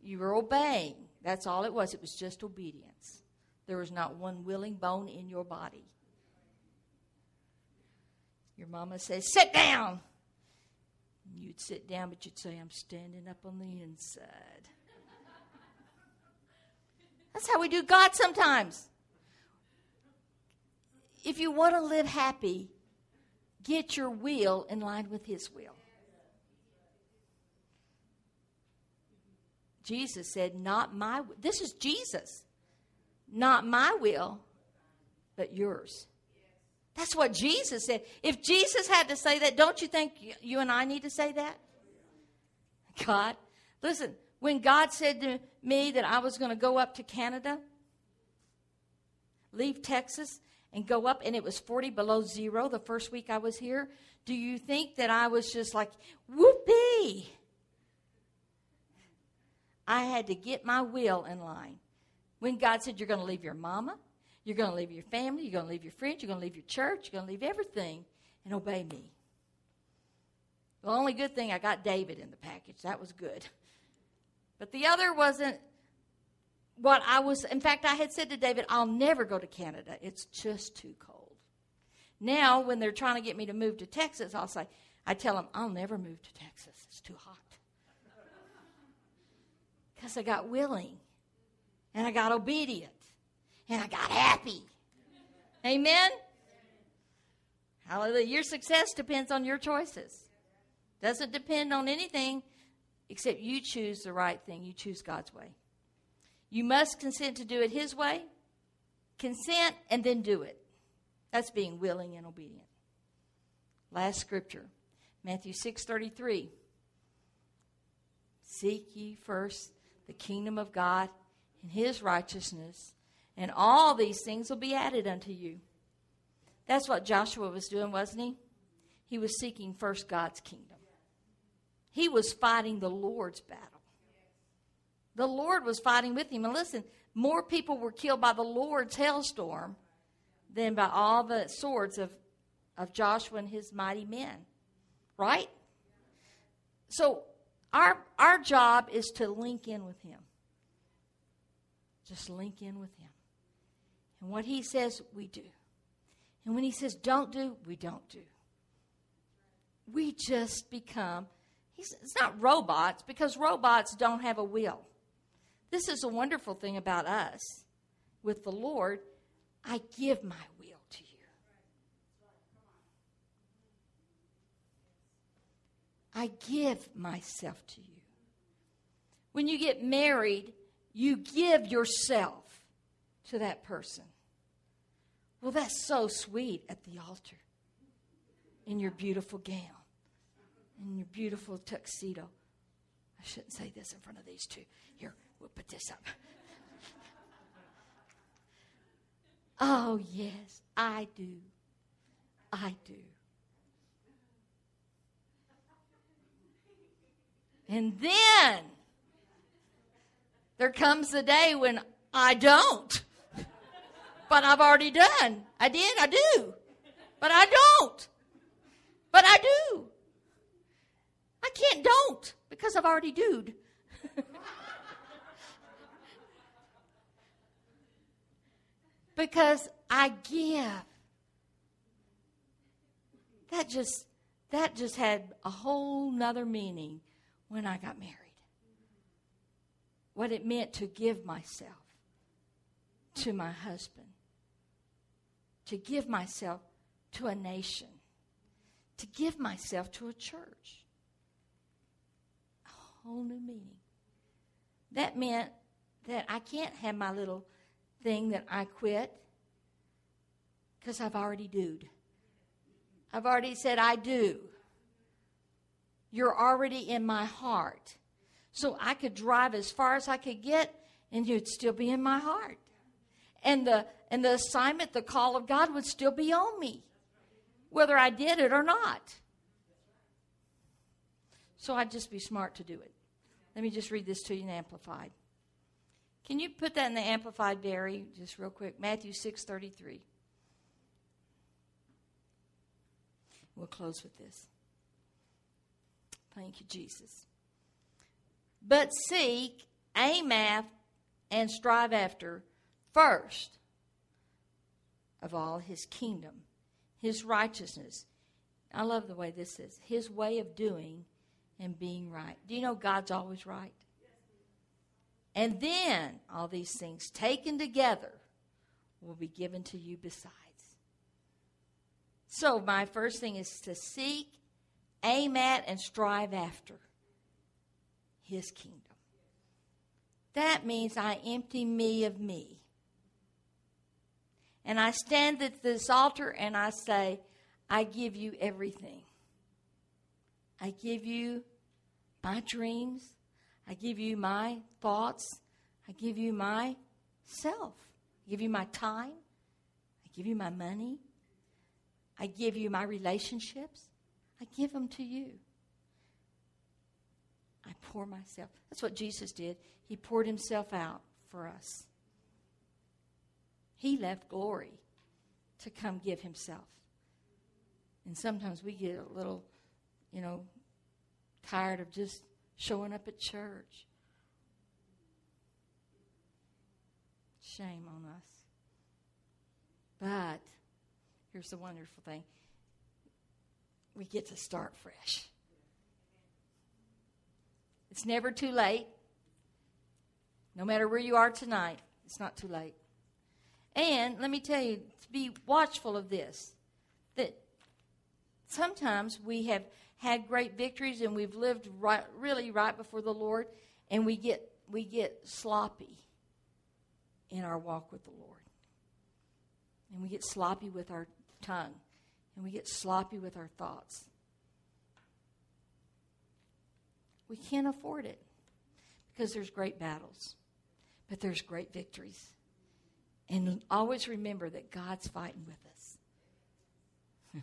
you were obeying. That's all it was. It was just obedience. There was not one willing bone in your body. Your mama says, Sit down. You'd sit down, but you'd say, I'm standing up on the inside. That's how we do God sometimes. If you want to live happy, get your will in line with His will. Jesus said, Not my This is Jesus. Not my will, but yours. That's what Jesus said. If Jesus had to say that, don't you think you and I need to say that? God, listen, when God said to me that I was going to go up to Canada, leave Texas, and go up, and it was 40 below zero the first week I was here, do you think that I was just like, whoopee? I had to get my will in line. When God said, You're going to leave your mama, you're going to leave your family, you're going to leave your friends, you're going to leave your church, you're going to leave everything and obey me. The only good thing I got David in the package. That was good. But the other wasn't what I was. In fact, I had said to David, I'll never go to Canada. It's just too cold. Now, when they're trying to get me to move to Texas, I'll say, I tell them, I'll never move to Texas. It's too hot because I got willing and I got obedient and I got happy. Amen? Hallelujah. Your success depends on your choices. Doesn't depend on anything except you choose the right thing. You choose God's way. You must consent to do it His way. Consent and then do it. That's being willing and obedient. Last scripture, Matthew 6:33. Seek ye first the kingdom of God and his righteousness, and all these things will be added unto you. That's what Joshua was doing, wasn't he? He was seeking first God's kingdom. He was fighting the Lord's battle. The Lord was fighting with him. And listen, more people were killed by the Lord's hailstorm than by all the swords of, of Joshua and his mighty men. Right? So our, our job is to link in with Him. Just link in with Him. And what He says, we do. And when He says don't do, we don't do. We just become he's, it's not robots because robots don't have a will. This is a wonderful thing about us with the Lord. I give my will to you. I give myself to you. When you get married, you give yourself to that person. Well, that's so sweet at the altar in your beautiful gown, in your beautiful tuxedo. I shouldn't say this in front of these two. Here, we'll put this up. oh, yes, I do. I do. And then there comes the day when I don't. But I've already done. I did, I do. But I don't. But I do. I can't don't because I've already doed. Because I give. That just that just had a whole nother meaning when I got married. What it meant to give myself to my husband, to give myself to a nation, to give myself to a church. A whole new meaning. That meant that I can't have my little thing that I quit because I've already doed. I've already said I do. You're already in my heart. So I could drive as far as I could get, and you'd still be in my heart. and the and the assignment, the call of God would still be on me, whether I did it or not. So I'd just be smart to do it. Let me just read this to you in Amplified. Can you put that in the Amplified, Barry, just real quick? Matthew six thirty three. We'll close with this. Thank you, Jesus. But seek, aim at, and strive after first of all his kingdom, his righteousness. I love the way this is his way of doing and being right. Do you know God's always right? And then all these things taken together will be given to you besides. So, my first thing is to seek, aim at, and strive after His kingdom. That means I empty me of me. And I stand at this altar and I say, I give you everything. I give you my dreams. I give you my thoughts. I give you my self. I give you my time. I give you my money. I give you my relationships. I give them to you. I pour myself. That's what Jesus did. He poured himself out for us. He left glory to come give himself. And sometimes we get a little, you know, tired of just showing up at church. Shame on us. But here's the wonderful thing we get to start fresh. It's never too late. No matter where you are tonight, it's not too late. And let me tell you, to be watchful of this, that sometimes we have had great victories and we've lived right, really right before the Lord, and we get we get sloppy in our walk with the Lord, and we get sloppy with our tongue, and we get sloppy with our thoughts. We can't afford it because there's great battles, but there's great victories. And always remember that God's fighting with us.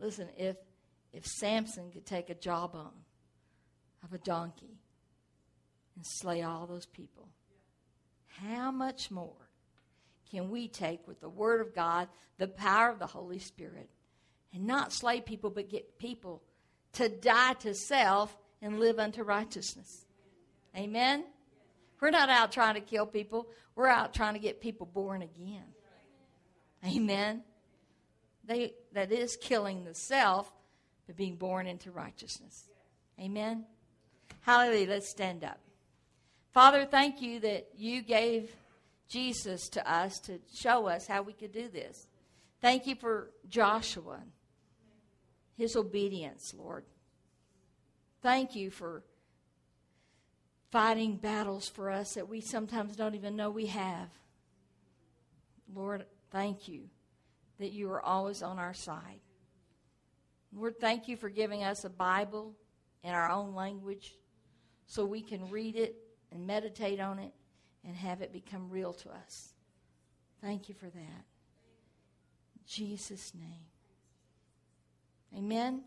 Listen, if if Samson could take a jawbone of a donkey and slay all those people, how much more can we take with the Word of God, the power of the Holy Spirit, and not slay people, but get people to die to self and live unto righteousness? Amen? We're not out trying to kill people, we're out trying to get people born again. Amen? They, that is killing the self, but being born into righteousness. Amen? Hallelujah. Let's stand up. Father, thank you that you gave Jesus to us to show us how we could do this. Thank you for Joshua, his obedience, Lord. Thank you for fighting battles for us that we sometimes don't even know we have. Lord, thank you that you are always on our side. Lord, thank you for giving us a Bible in our own language so we can read it and meditate on it and have it become real to us. Thank you for that. In Jesus' name. Amen.